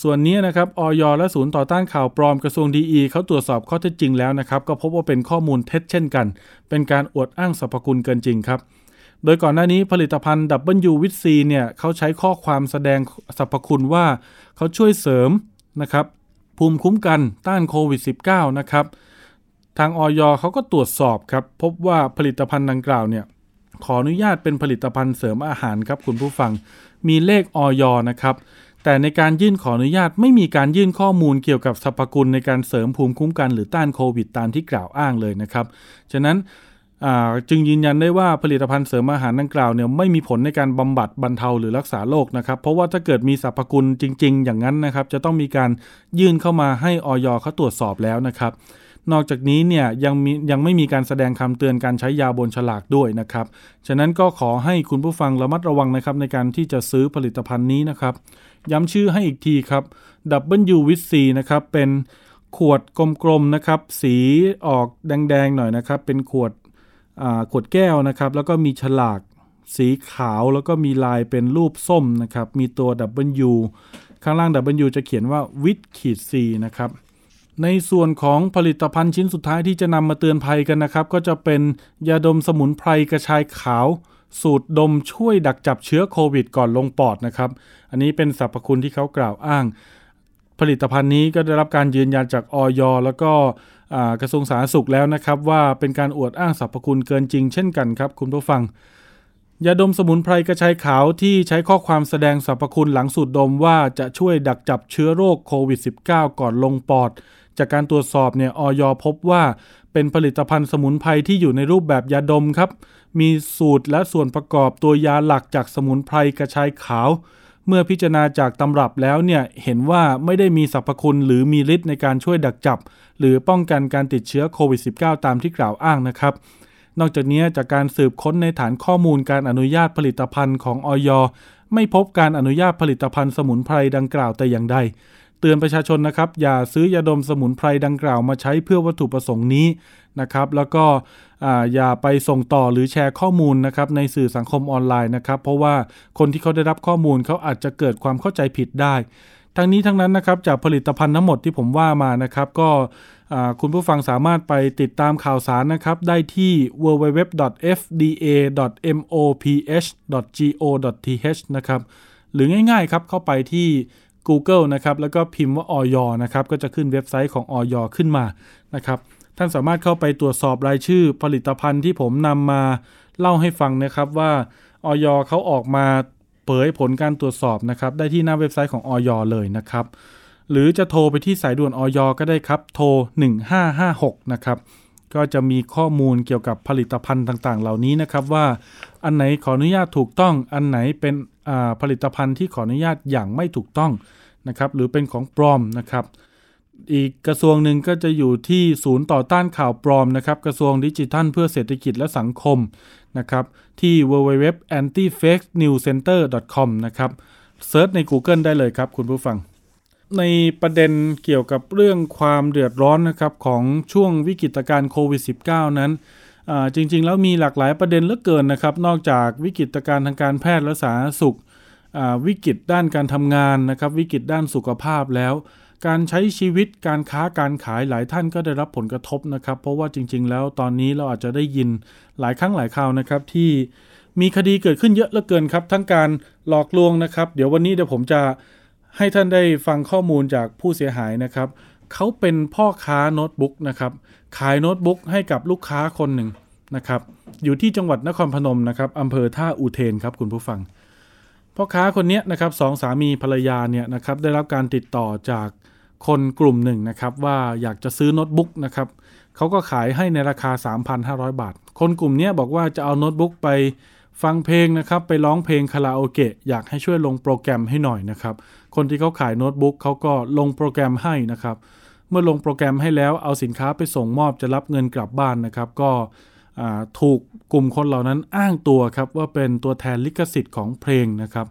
ส่วนนี้นะครับอย. และศูนย์ต่อต้านข่าวปลอมกระทรวงดีอีเขาตรวจสอบข้อเท็จจริงแล้วนะครับ ก็พบว่าเป็นข้อมูลเท็จเช่นกัน เป็นการอวดอ้างสรรพคุณเกินจริงครับ โดยก่อนหน้านี้ผลิตภัณฑ์ W วิตซีเนี่ยเขาใช้ข้อความแสดงสรรพคุณว่าเขาช่วยเสริมนะครับภูมิคุ้มกันต้านโควิด -19 นะครับ ทางออยเขาก็ตรวจสอบครับ พบว่าผลิตภัณฑ์ดังกล่าวเนี่ยขออนุญาตเป็นผลิตภัณฑ์เสริมอาหารครับคุณผู้ฟัง มีเลขออยนะครับ แต่ในการยื่นขออนุญาตไม่มีการยื่นข้อมูลเกี่ยวกับสรรพคุณในการเสริมภูมิคุ้มกันหรือต้านโควิดตามที่กล่าวอ้างเลยนะครับ ฉะนั้นจึงยืนยันได้ว่าผลิตภัณฑ์เสริมอาหารดังกล่าวเนี่ยไม่มีผลในการบำบัดบรรเทาหรือรักษาโรคนะครับ เพราะว่าถ้าเกิดมีสรรพคุณจริง ๆ อย่างนั้นนะครับ จะต้องมีการยื่นเข้ามาให้ออยเขาตรวจสอบแล้วนะครับ นอกจากนี้เนี่ยยังมียังไม่มีการแสดงคำเตือนการใช้ยาบนฉลากด้วยนะครับ ฉะนั้นก็ขอให้คุณผู้ฟังระมัดระวังนะครับในการที่จะซื้อผลิตภัณฑ์นี้นะครับ ย้ำชื่อให้อีกทีครับ W w i t C นะครับเป็นขวดกลมๆนะครับ สีออกแดงๆหน่อยนะครับ เป็นขวดขวดแก้วนะครับ แล้วก็มีฉลากสีขาวแล้วก็มีลายเป็นรูปส้มนะครับ มีตัว W ข้างล่าง W จะเขียนว่าวิตขีด C นะครับ ในส่วนของผลิตภัณฑ์ชิ้นสุดท้ายที่จะนำมาเตือนภัยกันนะครับ ก็จะเป็นยาดมสมุนไพรกระชายขาว สูตรดมช่วยดักจับเชื้อโควิดก่อนลงปอดนะครับ อันนี้เป็นสรรพคุณที่เขากล่าวอ้าง ผลิตภัณฑ์นี้ก็ได้รับการยืนยันจากออยแล้วก็กระทรวงสาธารณสุขแล้วนะครับ ว่าเป็นการอวดอ้างสรรพคุณเกินจริงเช่นกันครับ คุณผู้ฟังยาดมสมุนไพรกระชายขาวที่ใช้ข้อความแสดงสรรพคุณหลังสูดดมว่าจะช่วยดักจับเชื้อโรคโควิด -19 ก่อนลงปอด จากการตรวจสอบเนี่ยออยพบว่าเป็นผลิตภัณฑ์สมุนไพรที่อยู่ในรูปแบบยาดมครับ มีสูตรและส่วนประกอบตัวยาหลักจากสมุนไพรกระชายขาว เมื่อพิจารณาจากตำรับแล้วเนี่ยเห็นว่าไม่ได้มีสรรพคุณหรือมีฤทธิ์ในการช่วยดักจับ หรือป้องกันการติดเชื้อโควิด -19 ตามที่กล่าวอ้างนะครับนอกจากนี้จากการสืบค้นในฐานข้อมูลการอนุญาตผลิตภัณฑ์ของออยไม่พบการอนุญาตผลิตภัณฑ์สมุนไพรดังกล่าวแต่อย่างใด เตือนประชาชนนะครับ อย่าซื้อยาดมสมุนไพรดังกล่าวมาใช้เพื่อวัตถุประสงค์นี้นะครับ แล้วก็ อย่าไปส่งต่อหรือแชร์ข้อมูลนะครับในสื่อสังคมออนไลน์นะครับ เพราะว่าคนที่เขาได้รับข้อมูลเขาอาจจะเกิดความเข้าใจผิดได้ทั้งนี้ทั้งนั้นนะครับจากผลิตภัณฑ์ทั้งหมดที่ผมว่ามานะครับ ก็คุณผู้ฟังสามารถไปติดตามข่าวสารนะครับ ได้ที่ www.fda.moph.go.th นะครับ หรือง่ายๆครับเข้าไปที่ Google นะครับ แล้วก็พิมพ์ว่าออยนะครับ ก็จะขึ้นเว็บไซต์ของออยขึ้นมานะครับ ท่านสามารถเข้าไปตรวจสอบรายชื่อผลิตภัณฑ์ที่ผมนำมาเล่าให้ฟังนะครับว่าออยเขาออกมาเผยผลการตรวจสอบนะครับ ได้ที่หน้าเว็บไซต์ของออยเลยนะครับ หรือจะโทรไปที่สายด่วนออยก็ได้ครับ โทร 1556 นะครับ ก็จะมีข้อมูลเกี่ยวกับผลิตภัณฑ์ต่างๆ เหล่านี้นะครับว่าอันไหนขออนุญาตถูกต้องอันไหนเป็นผลิตภัณฑ์ที่ขออนุญาตอย่างไม่ถูกต้องนะครับ หรือเป็นของปลอมนะครับ อีกกระทรวงหนึ่งก็จะอยู่ที่ศูนย์ต่อต้านข่าวปลอมนะครับ กระทรวงดิจิทัลเพื่อเศรษฐกิจและสังคมนะครับที่ www.antifakenewscenter.com นะครับเซิร์ชใน Google ได้เลยครับคุณผู้ฟัง ในประเด็นเกี่ยวกับเรื่องความเดือดร้อนนะครับของช่วงวิกฤตการณ์โควิด -19 นั้นจริงๆ แล้วมีหลากหลายประเด็นเหลือเกินนะครับ นอกจากวิกฤตการณ์ทางการแพทย์และสาธารณสุขวิกฤตด้านการทำงานนะครับ วิกฤตด้านสุขภาพแล้ว การใช้ชีวิตการค้าการขายหลายท่านก็ได้รับผลกระทบนะครับ เพราะว่าจริง ๆ แล้วตอนนี้เราอาจจะได้ยินหลายครั้งหลายคราวนะครับ ที่มีคดีเกิดขึ้นเยอะเหลือเกินครับ ทั้งการหลอกลวงนะครับ เดี๋ยววันนี้เดี๋ยวผมจะให้ท่านได้ฟังข้อมูลจากผู้เสียหายนะครับเขาเป็นพ่อค้าโน้ตบุ๊กนะครับขายโน้ตบุ๊กให้กับลูกค้าคนหนึ่งนะครับ อยู่ที่จังหวัดนครพนมนะครับอำเภอท่าอุเทนครับคุณผู้ฟังพ่อค้าคนนี้นะครับสองสามีภรรยาเนี่ยนะครับได้รับการติดต่อจาก คนกลุ่มหนึ่งนะครับว่าอยากจะซื้อโน้ตบุ๊กนะครับเขาก็ขายให้ในราคา 3,500 บาท คนกลุ่มนี้บอกว่าจะเอาโน้ตบุ๊กไปฟังเพลงนะครับไปร้องเพลงคาราโอเกะอยากให้ช่วยลงโปรแกรมให้หน่อยนะครับคนที่เขาขายโน้ตบุ๊กเขาก็ลงโปรแกรมให้นะครับเมื่อลงโปรแกรมให้แล้วเอาสินค้าไปส่งมอบจะรับเงินกลับบ้านนะครับ ก็ถูกกลุ่มคนเหล่านั้นอ้างตัวครับว่าเป็นตัวแทนลิขสิทธิ์ของเพลงนะครับ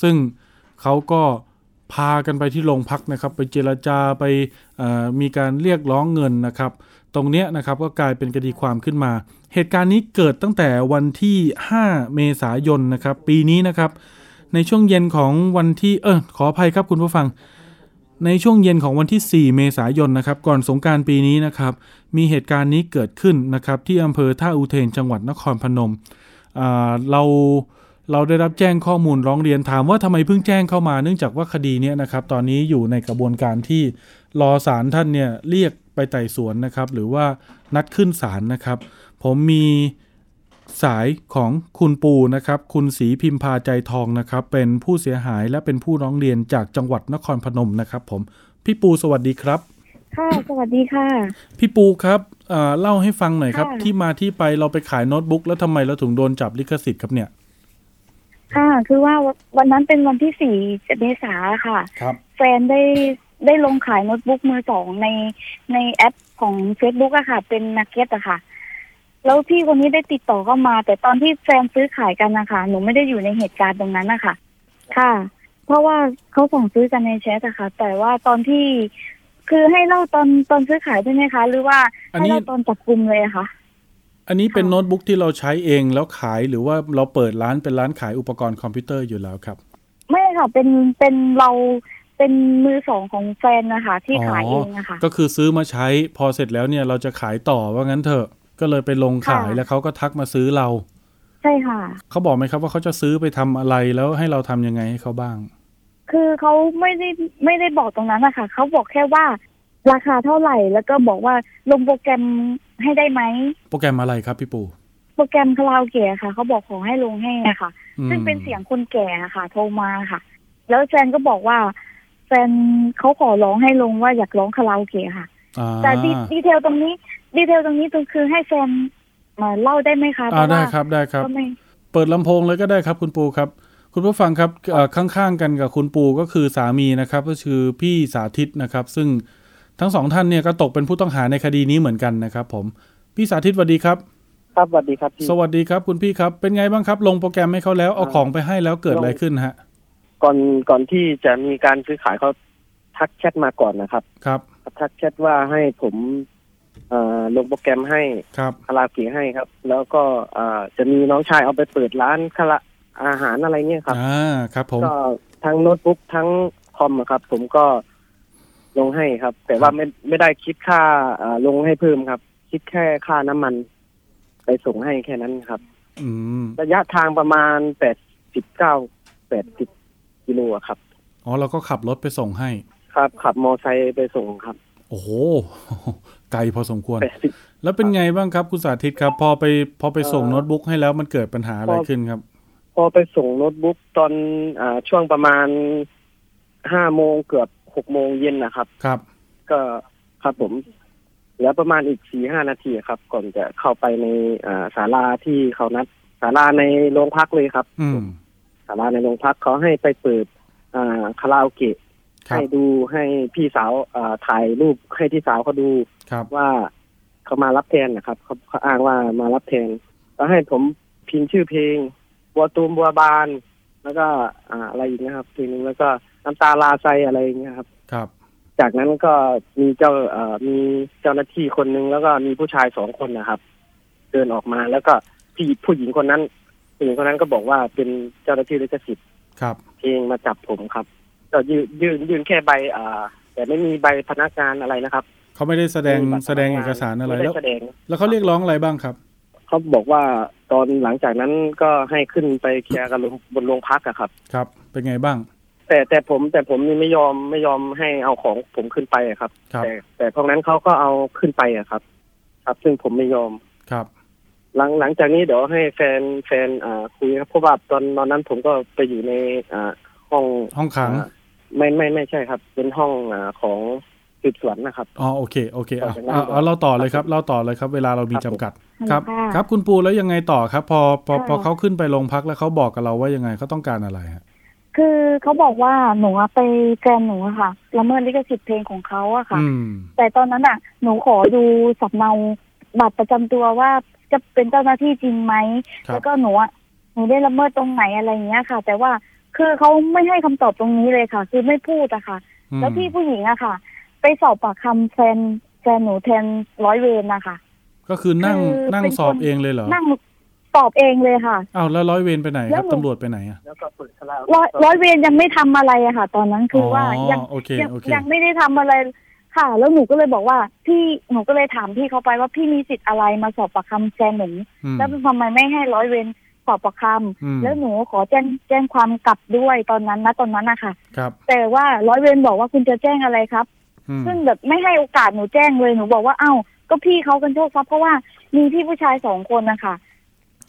ซึ่งเขาก็ พากันไปที่โรงพักนะครับ ไปเจรจาไปมีการเรียกร้องเงินนะครับ ตรงเนี้ยนะครับก็กลายเป็นคดีความขึ้นมา เหตุการณ์นี้เกิดตั้งแต่วันที่ 5 เมษายนนะครับ ปีนี้นะครับ ในช่วงเย็นของวันที่เออขออภัยครับคุณผู้ฟัง ในช่วงเย็นของวันที่ 4 เมษายนนะครับ ก่อนสงการปีนี้นะครับ มีเหตุการณ์นี้เกิดขึ้นนะครับ ที่อำเภอท่าอุเทนจังหวัดนครพนมเรา เราได้รับแจ้งข้อมูลร้องเรียนถามว่าทำไมเพิ่งแจ้งเข้ามา เนื่องจากว่าคดีนี้นะครับ ตอนนี้อยู่ในกระบวนการที่รอศาลท่านเนี่ยเรียกไปไต่สวนนะครับ หรือว่านัดขึ้นศาลนะครับ ผมมีสายของคุณปูนะครับ คุณศรีพิมพาใจทองนะครับ เป็นผู้เสียหายและเป็นผู้ร้องเรียนจากจังหวัดนครพนมนะครับ ผมพี่ปูสวัสดีครับ ค่ะ สวัสดีค่ะ พี่ปูครับเล่าให้ฟังหน่อยครับ ที่มาที่ไปเราไปขายโน้ตบุ๊กแล้วทำไมเราถึงโดนจับลิขสิทธิ์ครับเนี่ย ค่ะ คือว่าวันนั้นเป็นวันที่สี่เมษาค่ะ ครับ แฟนได้ได้ลงขายโน้ตบุ๊กมือสองในในแอปของ Facebook อะค่ะ เป็น Market อะค่ะ แล้วพี่คนนี้ได้ติดต่อเข้ามา แต่ตอนที่แฟนซื้อขายกันนะคะหนูไม่ได้อยู่ในเหตุการณ์ตรงนั้นนะคะค่ะ เพราะว่าเขาสั่งซื้อกันในแชทอะค่ะ แต่ว่าตอนที่คือให้เล่าตอนตอนซื้อขายได้ไหมคะ หรือว่าให้เล่าตอนจับกลุ่มเลยอะคะ อันนี้เป็นโน้ตบุ๊กที่เราใช้เองแล้วขายหรือว่าเราเปิดร้านเป็นร้านขายอุปกรณ์คอมพิวเตอร์อยู่แล้วครับ ไม่ค่ะเป็นเป็นเราเป็นมือสองของแฟนนะคะที่ขายเองนะคะก็คือซื้อมาใช้พอเสร็จแล้วเนี่ยเราจะขายต่อว่างั้นเถอะ ก็เลยไปลงขายแล้วเขาก็ทักมาซื้อเรา ใช่ค่ะเขาบอกไหมครับว่าเขาจะซื้อไปทำอะไรแล้วให้เราทำยังไงให้เขาบ้าง คือเขาไม่ได้ไม่ได้บอกตรงนั้นนะคะเขาบอกแค่ว่าราคาเท่าไหร่แล้วก็บอกว่าลงโปรแกรม ให้ได้ไหม โปรแกรมอะไรครับพี่ปู โปรแกรมคาราโอเกะค่ะ เขาบอกขอให้ลงให้ค่ะ ซึ่งเป็นเสียงคนแก่ค่ะ โทรมาค่ะ แล้วแฟนก็บอกว่า แฟนเขาขอร้องให้ลงว่าอยากร้องคาราโอเกะค่ะ แต่ detail ตรงนี้ detail ตรงนี้ตรงคือให้แฟนมาเล่าได้ไหมคะอ่าได้ครับได้ครับ เปิดลำโพงเลยก็ได้ครับคุณปูครับ คุณผู้ฟังครับข้างๆกันกับคุณปูก็คือสามีนะครับ ก็คือพี่สาธิตนะครับ ซึ่ง ทั้งสองท่านเนี่ยก็ตกเป็นผู้ต้องหาในคดีนี้เหมือนกันนะครับผม พี่สาธิตสวัสดีครับ ครับสวัสดีครับสวัสดีครับคุณพี่ครับ เป็นไงบ้างครับ ลงโปรแกรมให้เขาแล้วเอาของไปให้แล้วเกิดอะไรขึ้นฮะ ก่อนก่อนที่จะมีการซื้อขายเขาทักแชทมาก่อนนะครับ ครับทักแชทว่าให้ผมลงโปรแกรมให้คาราเกะให้ครับ แล้วก็จะมีน้องชายเอาไปเปิดร้านคาราอาหารอะไรเนี่ยครับอ่าครับผมก็ทั้งโน้ตบุ๊กทั้งคอมครับ ผมก็ ลงให้ครับ แต่ว่าไม่ไม่ได้คิดค่าลงให้เพิ่มครับ คิดแค่ค่าน้ำมัน ไปส่งให้แค่นั้นครับระยะทางประมาณแปดสิบเก้าแปดสิบกิโลครับอ๋อเราก็ขับรถไปส่งให้ ครับ ขับมอไซค์ไปส่งครับ โอ้โหไกลพอสมควร แล้วเป็นไงบ้างครับคุณสาธิตครับ พอไปพอไปส่งโน้ตบุ๊กให้แล้วมันเกิดปัญหาอะไรขึ้นครับ พอไปส่งโน้ตบุ๊กตอนอช่วงประมาณห้าโมงเกือบ หกโมงเย็นนะครับ ครับ ก็ครับผม แล้วประมาณอีกสี่ห้านาทีครับ ก่อนจะเข้าไปในศาลาที่เขานัดศาลาในโรงพักเลยครับศาลาในโรงพักเขาให้ไปเปิดคาราโอเกะให้ดูให้พี่สาวถ่ายรูปให้พี่สาวเขาดูว่าเขามารับแทนนะครับเขาเขาอ้างว่ามารับแทนแล้วให้ผมพิมพ์ชื่อเพลงบัวตูมบัวบาน แล้วก็อ่าอะไรอีกนะครับเพลงนึงแล้วก็ น้ำตาลาไซอะไรอย่างเงี้ยครับ ครับ จากนั้นก็มีเจ้าเอ่อมีเจ้าหน้าที่คนนึงแล้วก็มีผู้ชายสองคนนะครับ เดินออกมาแล้วก็พี่ผู้หญิงคนนั้นผู้หญิงคนนั้นก็บอกว่าเป็นเจ้าหน้าที่ลิขสิทธิ์ครับเพลงมาจับผมครับก็ยืนยืนยืนแค่ใบอ่าแต่ไม่มีใบพนักงานอะไรนะครับเขาไม่ได้แสดงไม่มีบัตรแสดงพนัเอกสารอะไรม่แล้วด้แสดงแล้วเขาเรียกร้องอะไรบ้างครับเขาบอกว่าตอนหลังจากนั้นก็ให้ขึ้นไปเคลียร์กันลงบนโรงพักอะครับ ครับ เป็นไงบ้าง แต่แต่ผมแต่ผมนี่ไม่ยอมไม่ยอมให้เอาของผมขึ้นไปอะครับ ครับ แต่แต่พวกนั้นเขาก็เอาขึ้นไปอะครับ ครับ ซึ่งผมไม่ยอม ครับ หลังหลังจากนี้เดี๋ยวให้แฟนแฟนอ่าคุยครับเพราะว่าตอนตอนนั้นผมก็ไปอยู่ในอ่าห้องห้องขังอ่าไม่ไม่ไม่ใช่ครับ เป็นห้องอ่าของสืบสวนนะครับ อ๋อ โอเค โอเคเอาต่อจากนั้นเอาเอาเราต่อเลยครับเราต่อเลยครับ เวลาเรามีครัจำบกัด ครับค่ะครับ คุณปูแล้วยังไงต่อครับ พอ พอค่ะพอเขาขึ้นไปโรงพักแล้วเขาบอกกับเราว่ายังไงเขาต้องการอะไรฮะ คือเขาบอกว่าหนูอะไปแฟนหนูอะค่ะละเมิดลิขสิทธิ์เพลงของเขาอะค่ะ อืม แต่ตอนนั้นอะหนูขอดูสำเนาบัตรประจำตัวว่าจะเป็นเจ้าหน้าที่จริงไหมครับ แล้วก็หนูอะหนูได้ละเมิดตรงไหนอะไรอย่างเงี้ยค่ะ แต่ว่าคือเขาไม่ให้คำตอบตรงนี้เลยค่ะ คือไม่พูดอะค่ะ อืมแล้วพี่ผู้หญิงอะค่ะ ไปสอบปากคำแฟนแฟนหนูแทนร้อยเวรนะคะ ก็คือนั่งคือนั่งเป็นสอบคน เองเลยเหรอ นั่ง ตอบเองเลยค่ะอ้าวแล้วร้อยเวรไปไหนคแล้รับวหนูตำรวจไปไหนอะแล้วก็เปิดคาราร้อยร้อยเวรยังไม่ทำอะไรอะค่ะ ตอนนั้นคือว่ายังโอเคยังโอเคยังไม่ได้ทำอะไรค่ะ แล้วหนูก็เลยบอกว่า พี่หนูก็เลยถามพี่เขาไปว่าพี่มีสิทธิ์อะไรมาสอบปากคำแฟนหนูอืมแล้วทำไมไม่ให้ร้อยเวรสอบปากคอืมำแล้วหนูขอแจ้งแจ้งความกลับด้วยตอนนั้นนะตอนนั้นนะคะครับ แต่ว่าร้อยเวรบอกว่าคุณจะแจ้งอะไรครับอืมซึ่งแบบไม่ให้โอกาสหนูแจ้งเลยหนูบอกว่าเอ้าก็พี่เขากันโชคทรัพย์เพราะว่ามีพี่ผู้ชายสองคนนะคะ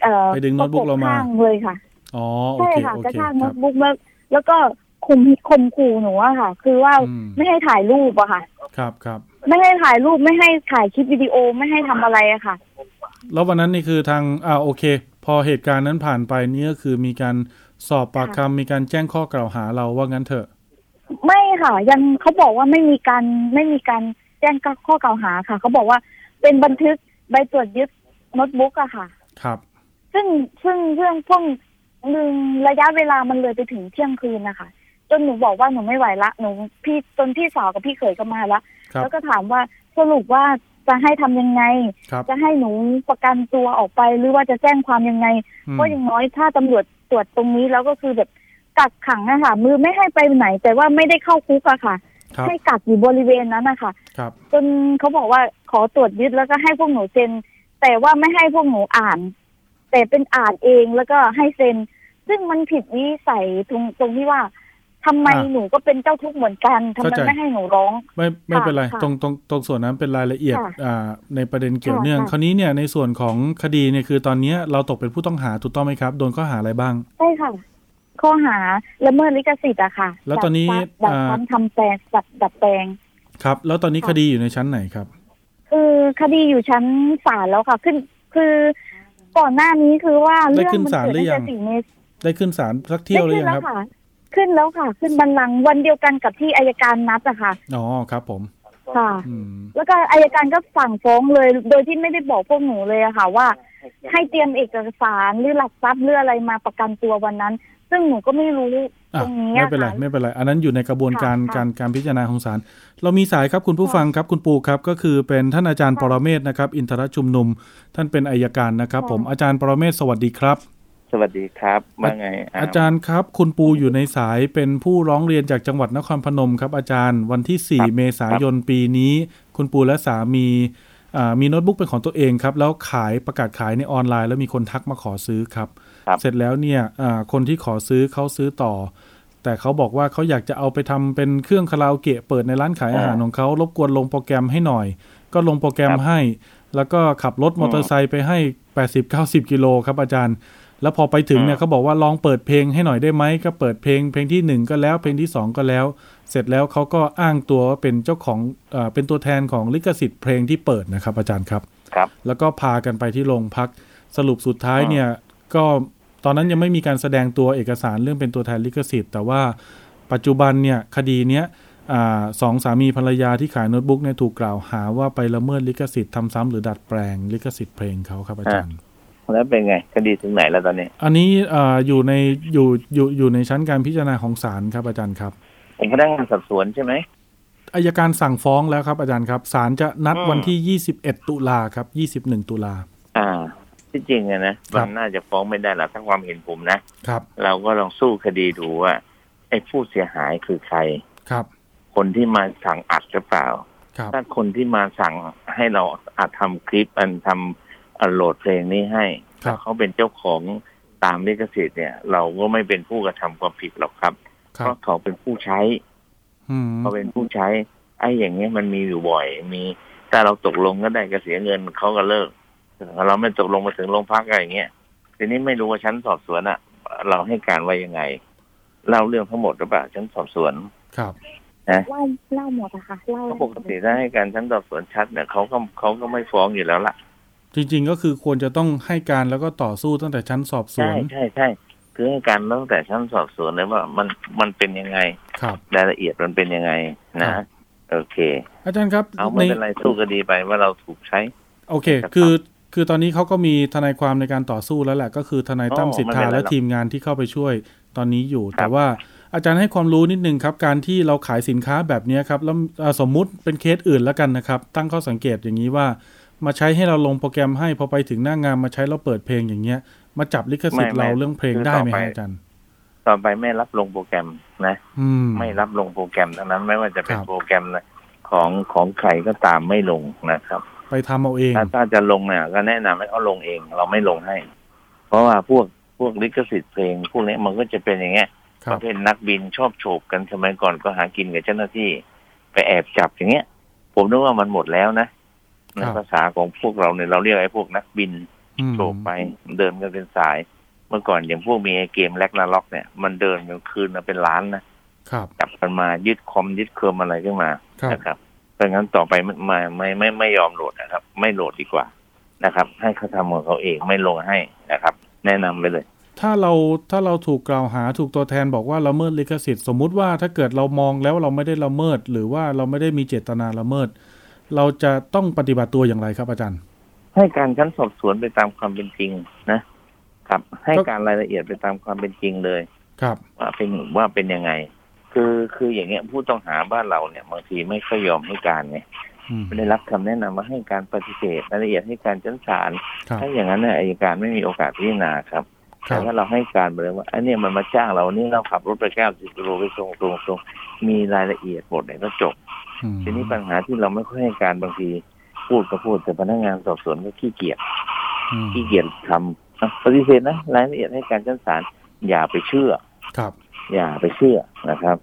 เอ่อไปดึงโน้ตบุ๊กเรามาประบข้างเลยค่ะอ๋อโอใช่เคค่ะโอกระเคชากคโน้รับตบุ๊กแล้วแล้วก็ข่มข่มขู่หนูอะค่ะ คือว่าอืมไม่ให้ถ่ายรูปอะค่ะ ครับครับไม่ให้ถ่ายรูปไม่ให้ถ่ายคลิปวิดีโอไม่ให้ทำอะไรอะค่ะ แล้ววันนั้นนี่คือทางอ่าโอเค พอเหตุการณ์นั้นผ่านไปนี่ก็คือมีการสอบปากคำมีการแจ้งข้อกล่าวหาเราว่างั้นเถอะ ไม่ค่ะ ยังเขาบอกว่าไม่มีการไม่มีการแจ้งข้อกล่าวหาค่ะเขาบอกว่าเป็นบันทึกใบตรวจยึดโน้ตบุ๊กอะค่ะ ครับ ซึ่งซึ่งเรื่องพวกหนึ่งระยะเวลามันเลยไปถึงเที่ยงคืนนะคะจนหนูบอกว่าหนูไม่ไหวละหนูพี่จนพี่สาวกับพี่เขยก็มาละครับแล้วก็ถามว่าสรุปว่าจะให้ทำยังไงครับจะให้หนูประกันตัวออกไปหรือว่าจะแจ้งความยังไงอืมเพราะอย่างน้อยถ้าตำรวจตรวจตรงนี้แล้วก็คือแบบกักขังอะค่ะมือไม่ให้ไปไหน แต่ว่าไม่ได้เข้าคุกอะค่ะครับให้กักอยู่บริเวณนั้นนะคะครับจนเขาบอกว่าขอตรวจยึดแล้วก็ให้พวกหนูเซ็นแต่ว่าไม่ให้พวกหนูอ่าน แต่เป็นอ่านเองแล้วก็ให้เซ็น ซึ่งมันผิดวิสัยตรงตรงที่ว่าทำไมอ่าหนูก็เป็นเจ้าทุกข์เหมือนกันทำไมเข้าใจไม่ให้หนูร้อง ไม่ไม่เป็นไรค่ะตรงตรงตรงส่วนนั้นเป็นรายละเอียดค่ะอ่าในประเด็นเกี่ยวค่ะเนื่องค่ะคราวนี้เนี่ยในส่วนของคดีเนี่ยคือตอนเนี้ยเราตกเป็นผู้ต้องหาถูกต้องไหมครับ โดนข้อหาอะไรบ้างใช่ค่ะข้อหาละเมิดลิขสิทธิ์อะค่ะ แล้วตอนนี้ดัดอ่าซ้ำทำแปลงดัดดัดแปลง ครับ แล้วตอนนี้ค่ะคดีอยู่ในชั้นไหนครับ คือคดีอยู่ชั้นศาลแล้วค่ะ ขึ้นคือ ก่อนหน้านี้คือว่าได้เรื่องขึ้นมันศาลเกิดหรือยัตั้งงแต่สี่เมษได้ขึ้นศาลสักเที่ยวหรือยังครับได้ขึ้นแล้วค่ะขึ้นแล้วค่ะ ขึ้นบัลลังก์วันเดียวกันกับที่อายการนัดอะค่ะอ๋อครับ ผมค่ะอืมแล้วก็อายการก็สั่งฟ้องเลย โดยที่ไม่ได้บอกพวกหนูเลยอะค่ะ ว่า ให้เตรียมเอกสารหรือหลักทรัพย์หรืออะไรมาประกันตัววันนั้น ซึ่งหนูก็ไม่รู้อะตรงนี้ไม่อะเป็นไรค่ะไม่เป็นไร อันนั้นอยู่ในกระบวนการค่ะการการพิจารณาของศาลเรามีสายครับคุณผู้ฟังครับคุณปูครับ ก็คือเป็นท่านอาจารย์ค่ะปรเมศนะครับ อินทรชุมนุม ท่านเป็นอายการนะครับค่ะผมอาจารย์ปรเมศสวัสดีครับ สวัสดีครับว่าไง อาจารย์ครับ คุณปูอยู่ในสายเป็นผู้ร้องเรียนจากจังหวัดนครพนมครับ อาจารย์วันที่ 4 เมษายนปีนี้ คุณปูและสามีอ่ามีโน้ตบุ๊กเป็นของตัวเองครับแล้วขายประกาศขายในออนไลน์ แล้วมีคนทักมาขอซื้อครับครับ เสร็จแล้วเนี่ยอ่าคนที่ขอซื้อเขาซื้อต่อ แต่เขาบอกว่าเขาอยากจะเอาไปทำเป็นเครื่องคาราโอเกะเปิดในร้านขายอาหารของเขารบกวนลงโปรแกรมให้หน่อย ก็ลงโปรแกรมให้ แล้วก็ขับรถมอเตอร์ไซค์ไปให้80-90กิโลครับอาจารย์ แล้วพอไปถึงเนี่ยเขาบอกว่าลองเปิดเพลงให้หน่อยได้ไหมก็เปิดเพลงเพลงที่หนึ่งก็แล้วเพลงที่สองก็แล้ว เสร็จแล้วเขาก็อ้างตัวว่าเป็นเจ้าของเอ่อเป็นตัวแทนของลิขสิทธิ์เพลงที่เปิดนะครับอาจารย์ครับครับ แล้วก็พากันไปที่โรงพักสรุปสุดท้ายเนี่ยก็ ตอนนั้นยังไม่มีการแสดงตัวเอกสารเรื่องเป็นตัวแทนลิขสิทธิ์ แต่ว่าปัจจุบันเนี่ยคดีเนี้ยอาสองสามีภรรยาที่ขายโน้ตบุ๊กเนี่ยถูกกล่าวหาว่าไปละเมิดลิขสิทธิ์ทำซ้ำหรือดัดแปลงลิขสิทธิ์เพลงเขาครับอาจารย์แล้วเป็นไงคดีถึงไหนแล้วตอนนี้ อันนี้อ่าอยู่ในอยู่อยู่อยู่ในชั้นการพิจารณาของศาลครับอาจารย์ครับเป็นพนักงานสอบสวนใช่ไหมอายการสั่งฟ้องแล้วครับอาจารย์ครับศาลจะนัดอืมวันที่21ตุลาครับ21ตุลาอ่า ที่จริงอะนะครัมับนน่าจะฟ้องไม่ได้หรอกถ้าความเห็นผมนะครับ เราก็ลองสู้คดีดูว่าไอ้ผู้เสียหายคือใครครับคคนที่มาสั่งอัดหรือเปล่าครับถ้าคนที่มาสั่งให้เราอัดทำคลิปอันทำอันโหลดเพลงนี้ให้ครับถ้าเขาเป็นเจ้าของตามลิขสิทธิ์เนี่ย เราก็ไม่เป็นผู้กระทำความผิดหรอกครับคเพรับราะเขาเป็นผู้ใช้อืมเขาเป็นผู้ใช้ ไอ้อย่างเงี้ยมันมีอยู่บ่อย มี ถ้าเราตกลงก็ได้ก็เสียเงินเขาก็เลิกถ้า เราไม่ตกลงมาถึงโรงพักอะไรอย่างเงี้ยทีนี้ไม่รู้ว่าชั้นสอบสวนอะเราให้การว่ายังไง เล่าเรื่องทั้งหมดหรือเปล่าชั้นสอบสวนครับเล่าเล่าหมดอะค่ะเล่าเพราะปกติถ้าให้การชั้นสอบสวนชัดเนี่ยเขาก็เขาก็ไม่ฟ้องอยู่แล้วล่ะ จริง ๆ ก็คือควรจะต้องให้การแล้วก็ต่อสู้ตั้งแต่ชั้นสอบสวใช่นใช่ใช่คือให้การตั้งแต่ชั้นสอบสวนเลยว่ามันมันเป็นยังไงครับรายละเอียดมันเป็นยังไงนะครับโอเค อาจารย์ครับ เอาไม่เป็นไรสู้คดีไปว่าเราถูกใช้ โอเคครับคือ คือตอนนี้เขาก็มีทนายความในการต่อสู้แล้วแหละ ก็คือทนายตั้มอ๋อสิทธาไม่เป็นไรและหรอกทีมงานที่เข้าไปช่วยตอนนี้อยู่ครับแต่ว่าอาจารย์ให้ความรู้นิดนึงครับ การที่เราขายสินค้าแบบเนี้ยครับ แล้วเอ่อสมมุติเป็นเคสอื่นแล้วกันนะครับ ตั้งข้อสังเกตอย่างนี้ว่ามาใช้ให้เราลงโปรแกรมให้พอไปถึงหน้างานมาใช้เราเปิดเพลงอย่างเงี้ย มาจับลิขสิทธิ์ไม่เราไม่เรื่องเพลงคือได้ไหมต่อไปฮะอาจารย์ต่อไปไม่รับลงโปรแกรมนะอืมไม่รับลงโปรแกรมทั้งนั้นไม่ว่าจะเป็นครับโปรแกรมของของใครก็ตามไม่ลงนะครับ ไปทำเอาเองถ้าถ้าจะลงเนี่ยก็แนะนำให้เขาลงเอง เราไม่ลงให้ เพราะว่าพวกพวกลิขสิทธิ์เพลงพวกนี้มันก็จะเป็นอย่างเงี้ยคปรับระเภทนักบินชอบโฉบกันสมัยก่อนก็หากินกับเจ้าหน้าที่ ไปแอบจับอย่างเงี้ย ผมนึกว่ามันหมดแล้วนะในภาษาของพวกเราเนี่ยเราเรียกไอ้พวกนักบินอืมโฉบไปเดินกันเป็นสาย เมื่อก่อนอย่างพวกมีไอ้เกมแลกนาล็อกเนี่ยมันเดินกลางคืนนะเป็นล้านนะครับ จับกันมายึดคอมยึดเครืมอะไรขึ้นมาครับ นะครับ เพราะงั้นต่อไปไม่ไม่ไม่ไม่ไม่ยอมโหลดนะครับ ไม่โหลดดีกว่านะครับ ให้เขาทำของเขาเองไม่ลงให้นะครับ แนะนำไปเลย ถ้าเราถ้าเราถูกกล่าวหาถูกตัวแทนบอกว่าละเมิดลิขสิทธิ์ สมมุติว่าถ้าเกิดเรามองแล้วเราไม่ได้ละเมิด หรือว่าเราไม่ได้มีเจตนาละเมิด เราจะต้องปฏิบัติตัวอย่างไรครับอาจารย์ ให้การชั้นสอบสวนไปตามความเป็นจริงนะครับ ให้การรายละเอียดไปตามความเป็นจริงเลย ครับว่าเป็นว่าเป็นยังไง คือคืออย่างเงี้ยผู้ต้องหาบ้านเราเนี่ยบางทีไม่ค่อยยอมให้การไงอืมไม่ได้รับคำแนะนำมาให้การปฏิเสธรายละเอียดให้การชั้นศาลครับถ้าอย่างนั้นเนี่ยอายการไม่มีโอกาสพิจารณาครับครัแต่บถ้าเราให้การไปเลยว่าอันเนี้ยมันมาจ้างเรานี่เราขับรถไปเก้าสิบกิโลไปส่งตรงตรงมีรายละเอียดหมดเนี่ยก็จบอืมทีนี้ปัญหาที่เราไม่ค่อยให้การบางทีพูดก็พูดแต่พนักงานสอบสวนก็ขี้เกียจอืมขี้เกียจทำอะปฏิเสธนะรายละเอียดให้การชั้นศาลอย่าไปเชื่อ ครับ อย่าไปเชื่อนะครับ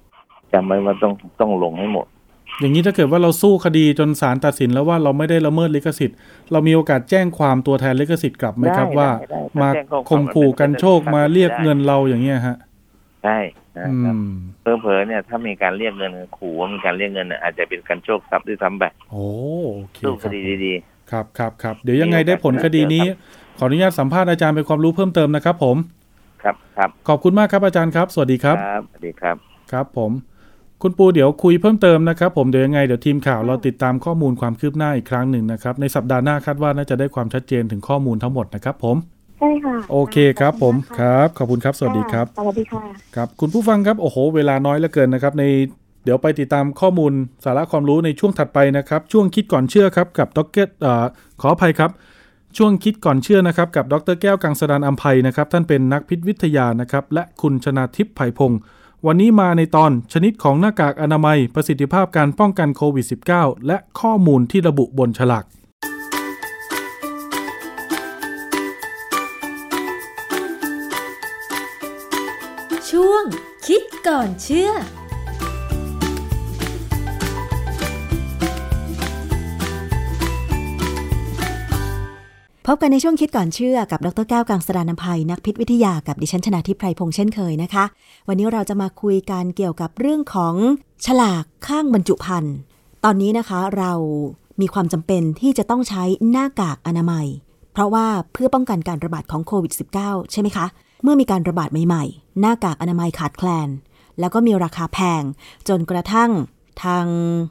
จำไว้ว่าต้องต้องลงให้หมด อย่างนี้ถ้าเกิดว่าเราสู้คดีจนศาลตัดสินแล้วว่าเราไม่ได้ละเมิดลิขสิทธิ์ เรามีโอกาสแจ้งความตัวแทนลิขสิทธิ์กลับไหมครับได้ว่าได้ได้มาแจ้งข้อความข่มขู่กันโชคได้มาเรียกได้เงินเราอย่างเงี้ยฮะใช่นะอืครับมเพอๆเนี่ยถ้ามีการเรียกเงินขู่ว่ามีการเรียกเงินเนี่ยอาจจะเป็นการโชคทรัพย์ด้วยซ้ำไปโอ้โอเคสู้คครับดีดีครับครับครับเดี๋ยวยังไงได้ผลคดีนี้ ขออนุญาตสัมภาษณ์อาจารย์เป็นความรู้เพิ่มเติมนะครับผมๆ ครับครับ ขอบคุณมากครับอาจารย์ครับ สวัสดีครับครับสวัสดีครับ ครับผม คุณปูเดี๋ยวคุยเพิ่มเติมนะครับ ผมเดี๋ยวยังไงเดี๋ยวทีมข่าวเราติดตามข้อมูลความคืบหน้าอีกครั้งหนึ่งนะครับในสัปดาห์หน้าคาดว่าน่าจะได้ความชัดเจนถึงข้อมูลทั้งหมดนะครับ ผมใช่ค่ะโอเคครับผมครับขอบคุณครับ สวัสดีครับสวัสดีค่ะครับคุณผู้ฟังครับโอ้โห เวลาน้อยเหลือเกินนะครับในเดี๋ยวไปติดตามข้อมูลสาระความรู้ในช่วงถัดไปนะครับ ช่วงคิดก่อนเชื่อครับกับดรเอ่อขออภัยครับ ช่วงคิดก่อนเชื่อนะครับกับดรแก้วกังสดานอัมภัยนะครับท่านเป็นนักพิษวิทยานะครับและคุณชนาทิพย์ไผ่พงศ์วันนี้มาในตอนชนิดของหน้ากากอนามัย ประสิทธิภาพการป้องกันโควิด -19 และข้อมูลที่ระบุบนฉลาก ช่วงคิดก่อนเชื่อ พบกันในช่วงคิดก่อนเชื่อกับดรแก้วกังสดานนภัยนักพิษวิทยากับดิฉันชนาทิพไพรพงษ์เช่นเคยนะคะ วันนี้เราจะมาคุยกันเกี่ยวกับเรื่องของฉลากข้างบรรจุภัณฑ์ตอนนี้นะคะเรามีความจำเป็นที่จะต้องใช้หน้ากากอนามัย เพราะว่าเพื่อป้องกันการระบาดของโควิด -19 ใช่ไหมคะ เมื่อมีการระบาดใหม่ๆ หน้ากากอนามัยขาดแคลน แล้วก็มีราคาแพง จนกระทั่งทาง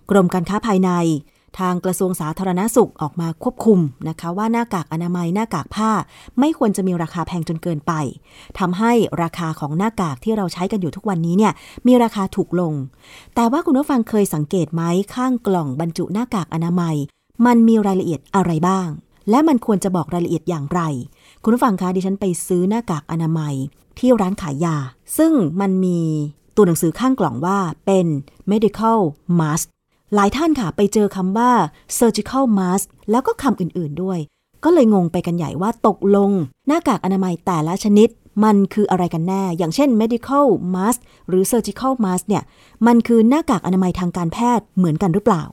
กรมการค้าภายใน ทางกระทรวงสาธารณสุขออกมาควบคุมนะคะ ว่าหน้ากากอนามัยหน้ากากผ้า ไม่ควรจะมีราคาแพงจนเกินไปทำให้ราคาของหน้ากากที่เราใช้กันอยู่ทุกวันนี้เนี่ยมีราคาถูกลง แต่ว่าคุณผู้ฟังเคยสังเกตไหมข้างกล่องบรรจุหน้ากากอนามัย มันมีรายละเอียดอะไรบ้าง และมันควรจะบอกรายละเอียดอย่างไร คุณผู้ฟังคะดิฉันไปซื้อหน้ากากอนามัย ที่ร้านขายยา ซึ่งมันมีตัวหนังสือข้างกล่องว่าเป็น medical mask หลายท่านค่ะ ไปเจอคำว่า surgical mask แล้วก็คำอื่นๆด้วย ก็เลยงงไปกันใหญ่ว่าตกลง หน้ากากอนามัยแต่ละชนิด มันคืออะไรกันแน่ อย่างเช่น medical mask หรือ surgical mask เนี่ย มันคือหน้ากากอนามัยทางการแพทย์เหมือนกันหรือเปล่า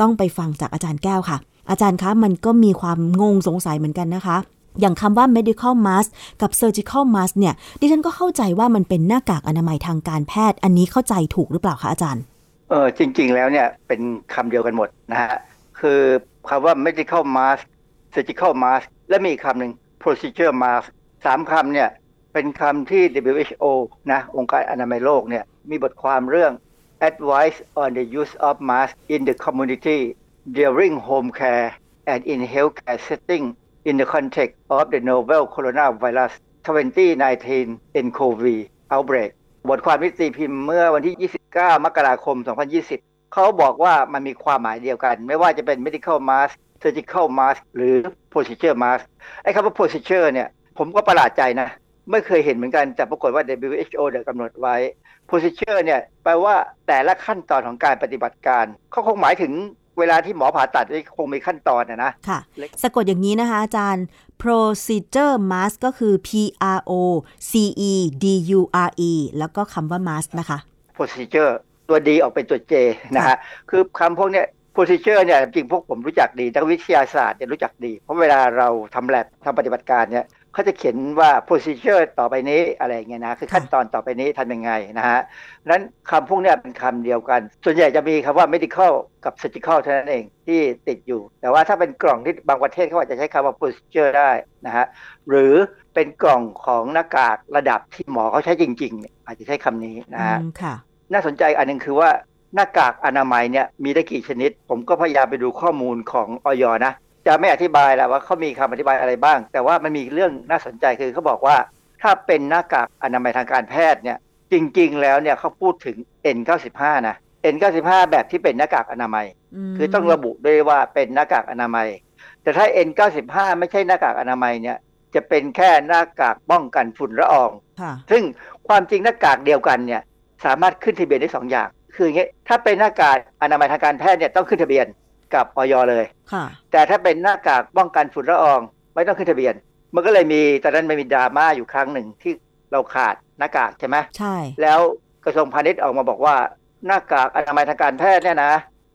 ต้องไปฟังจากอาจารย์แก้วค่ะ อาจารย์คะ มันก็มีความงงสงสัยเหมือนกันนะคะอย่างคำว่า medical mask กับ surgical mask เนี่ย ดิฉันก็เข้าใจว่ามันเป็นหน้ากากอนามัยทางการแพทย์ อันนี้เข้าใจถูกหรือเปล่าคะอาจารย์ เออจริง ๆ แล้วเนี่ยเป็นคำเดียวกันหมดนะฮะคือคำว่า medical mask surgical mask และมีคำหนึ่ง procedure mask สามคำเนี่ยเป็นคำที่ WHO นะองค์การอนามัยโลกเนี่ยมีบทความเรื่อง advice on the use of mask in the community during home care and in healthcare setting in the context of the novel coronavirus 2019 nCoV outbreak บทความที่ตีพิมพ์เมื่อวันที่ 9 มกราคม 2020 เขาบอกว่ามันมีความหมายเดียวกัน ไม่ว่าจะเป็น medical mask surgical mask หรือ procedure mask ไอ้คำว่า procedure เนี่ยผมก็ประหลาดใจนะ ไม่เคยเห็นเหมือนกัน แต่ปรากฏว่า WHO เดกำหนดไว้ procedure เนี่ยแปลว่าแต่ละขั้นตอนของการปฏิบัติการ เขาคงหมายถึงเวลาที่หมอผ่าตัดคงมีขั้นตอนนะนะค่ะ สะกดอย่างนี้นะคะอาจารย์ procedure mask ก็คือ P R O C E D U R E แล้วก็คำว่า mask นะคะ procedure ตัวดีออกเป็นตัว J นะฮะคือคำพวกเนี้ย procedure เนี่ยจริงพวกผมรู้จักดีนักวิทยาศาสตร์เนี่ยรู้จักดี เพราะเวลาเราทำแลบทำปฏิบัติการเนี่ยเขาจะเขียนว่า procedure ต่อไปนี้อะไรเงี้ยนะคือขั้นตอนต่อไปนี้ทำยังไงนะฮะนั้นคำพวกเนี้ยเป็นคำเดียวกัน ส่วนใหญ่จะมีคำว่า medical กับ surgical เท่านั้นเองที่ติดอยู่ แต่ว่าถ้าเป็นกล่องที่บางประเทศเขาอาจจะใช้คำว่า procedure ได้นะฮะหรือเป็นกล่องของหน้ากากระดับที่หมอเขาใช้จริงๆเนี่ยอาจจะใช้คำนี้นะฮะค่ะ น่าสนใจอันหนึงคือว่าหน้ากากอนามัยเนี่ยมีได้กี่ชนิด ผมก็พยายามไปดูข้อมูลของออยนะ จะไม่อธิบายแล้วว่าเขามีคำอธิบายอะไรบ้าง แต่ว่ามันมีเรื่องน่าสนใจคือเขาบอกว่า ถ้าเป็นหน้ากากอนามัยทางการแพทย์เนี่ยจริง ๆ แล้วเนี่ยเขาพูดถึง N95 นะ N95 แบบที่เป็นหน้ากากอนามัย คือต้องระบุด้วยว่าเป็นหน้ากากอนามัย แต่ถ้า N95 ไม่ใช่หน้ากากอนามัยเนี่ยจะเป็นแค่หน้ากากป้องกันฝุ่นละอองค่ะซึ่งความจริงหน้ากากเดียวกันเนี่ย สามารถขึ้นทะเบียนได้สองอย่าง คืออย่างเงี้ยถ้าเป็นหน้ากากอนามัยทางการแพทย์เนี่ยต้องขึ้นทะเบียนกับออยเลยค่ะ แต่ถ้าเป็นหน้ากากป้องกันฝุ่นละออง ไม่ต้องขึ้นทะเบียน มันก็เลยมีตอนนั้นมันมีดราม่าอยู่ครั้งหนึ่งที่เราขาดหน้ากากใช่ไหมใช่ แล้วกระทรวงพาณิชย์ออกมาบอกว่าหน้ากากอนามัยทางการแพทย์เนี่ยนะ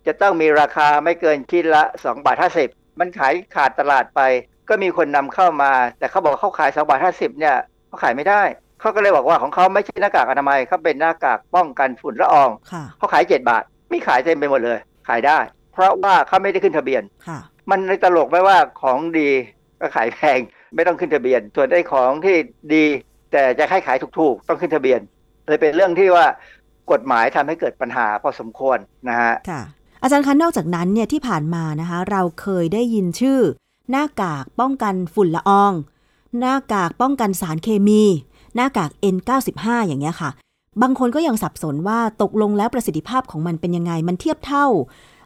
จะต้องมีราคาไม่เกินชิ้นละ2บาท50 มันขายขาดตลาดไป ก็มีคนนำเข้ามา แต่เขาบอกเขาขาย2บาท50เนี่ยเขาขายไม่ได้ เขาก็เลยบอกว่าของเขาไม่ใช่หน้ากากอนามัยเขาเป็นหน้ากากป้องกันฝุ่นละอองค่ะเขาขาย7บาท ไม่ขายเต็มไปหมดเลย ขายได้ เพราะว่าเขาไม่ได้ขึ้นทะเบียนค่ะมันในตลกไหมว่าของดีก็ขายแพงไม่ต้องขึ้นทะเบียน ส่วนไอ้ของที่ดี แต่จะให้ขายถูกๆ ต้องขึ้นทะเบียนเลยเป็นเรื่องที่ว่ากฎหมายทำให้เกิดปัญหาพอสมควรนะฮะค่ะอาจารย์คะนอกจากนั้นเนี่ยที่ผ่านมานะคะ เราเคยได้ยินชื่อ หน้ากากป้องกันฝุ่นละออง หน้ากากป้องกันสารเคมี หน้ากาก N95 อย่างเงี้ยค่ะ บางคนก็ยังสับสนว่าตกลงแล้วประสิทธิภาพของมันเป็นยังไง มันเทียบเท่า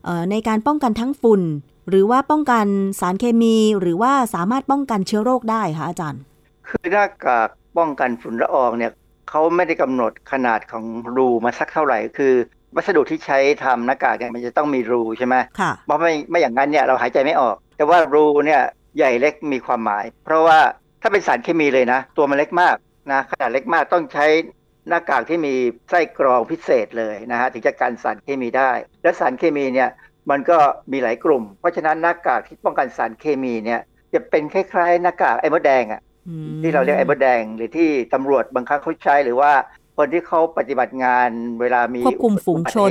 เอ่อในการป้องกันทั้งฝุ่น หรือว่าป้องกันสารเคมี หรือว่าสามารถป้องกันเชื้อโรคได้คะอาจารย์ คือหน้ากากป้องกันฝุ่นละอองเนี่ยเขาไม่ได้กำหนดขนาดของรูมาสักเท่าไหร่ คือ วัสดุที่ใช้ทำหน้ากากเนี่ยมันจะต้องมีรูใช่ไหมค่ะเพราะไม่ไม่อย่างนั้นเนี่ยเราหายใจไม่ออก แต่ว่ารูเนี่ยใหญ่เล็กมีความหมาย เพราะว่าถ้าเป็นสารเคมีเลยนะ ตัวมันเล็กมาก นะขนาดเล็กมากต้องใช้หน้ากากที่มีไส้กรองพิเศษเลยนะฮะถึงจะกันสารเคมีได้ และสารเคมีเนี่ยมันก็มีหลายกลุ่ม เพราะฉะนั้นหน้ากากที่ป้องกันสารเคมีเนี่ยจะเป็นคล้ายๆหน้ากากไอ้มดแดงอะที่เราเรียกไอ้มดแดงหรือที่ตำรวจบางครั้งเขาใช้หรือว่าคนที่เขาปฏิบัติงานเวลามีควบคุมฝูงชน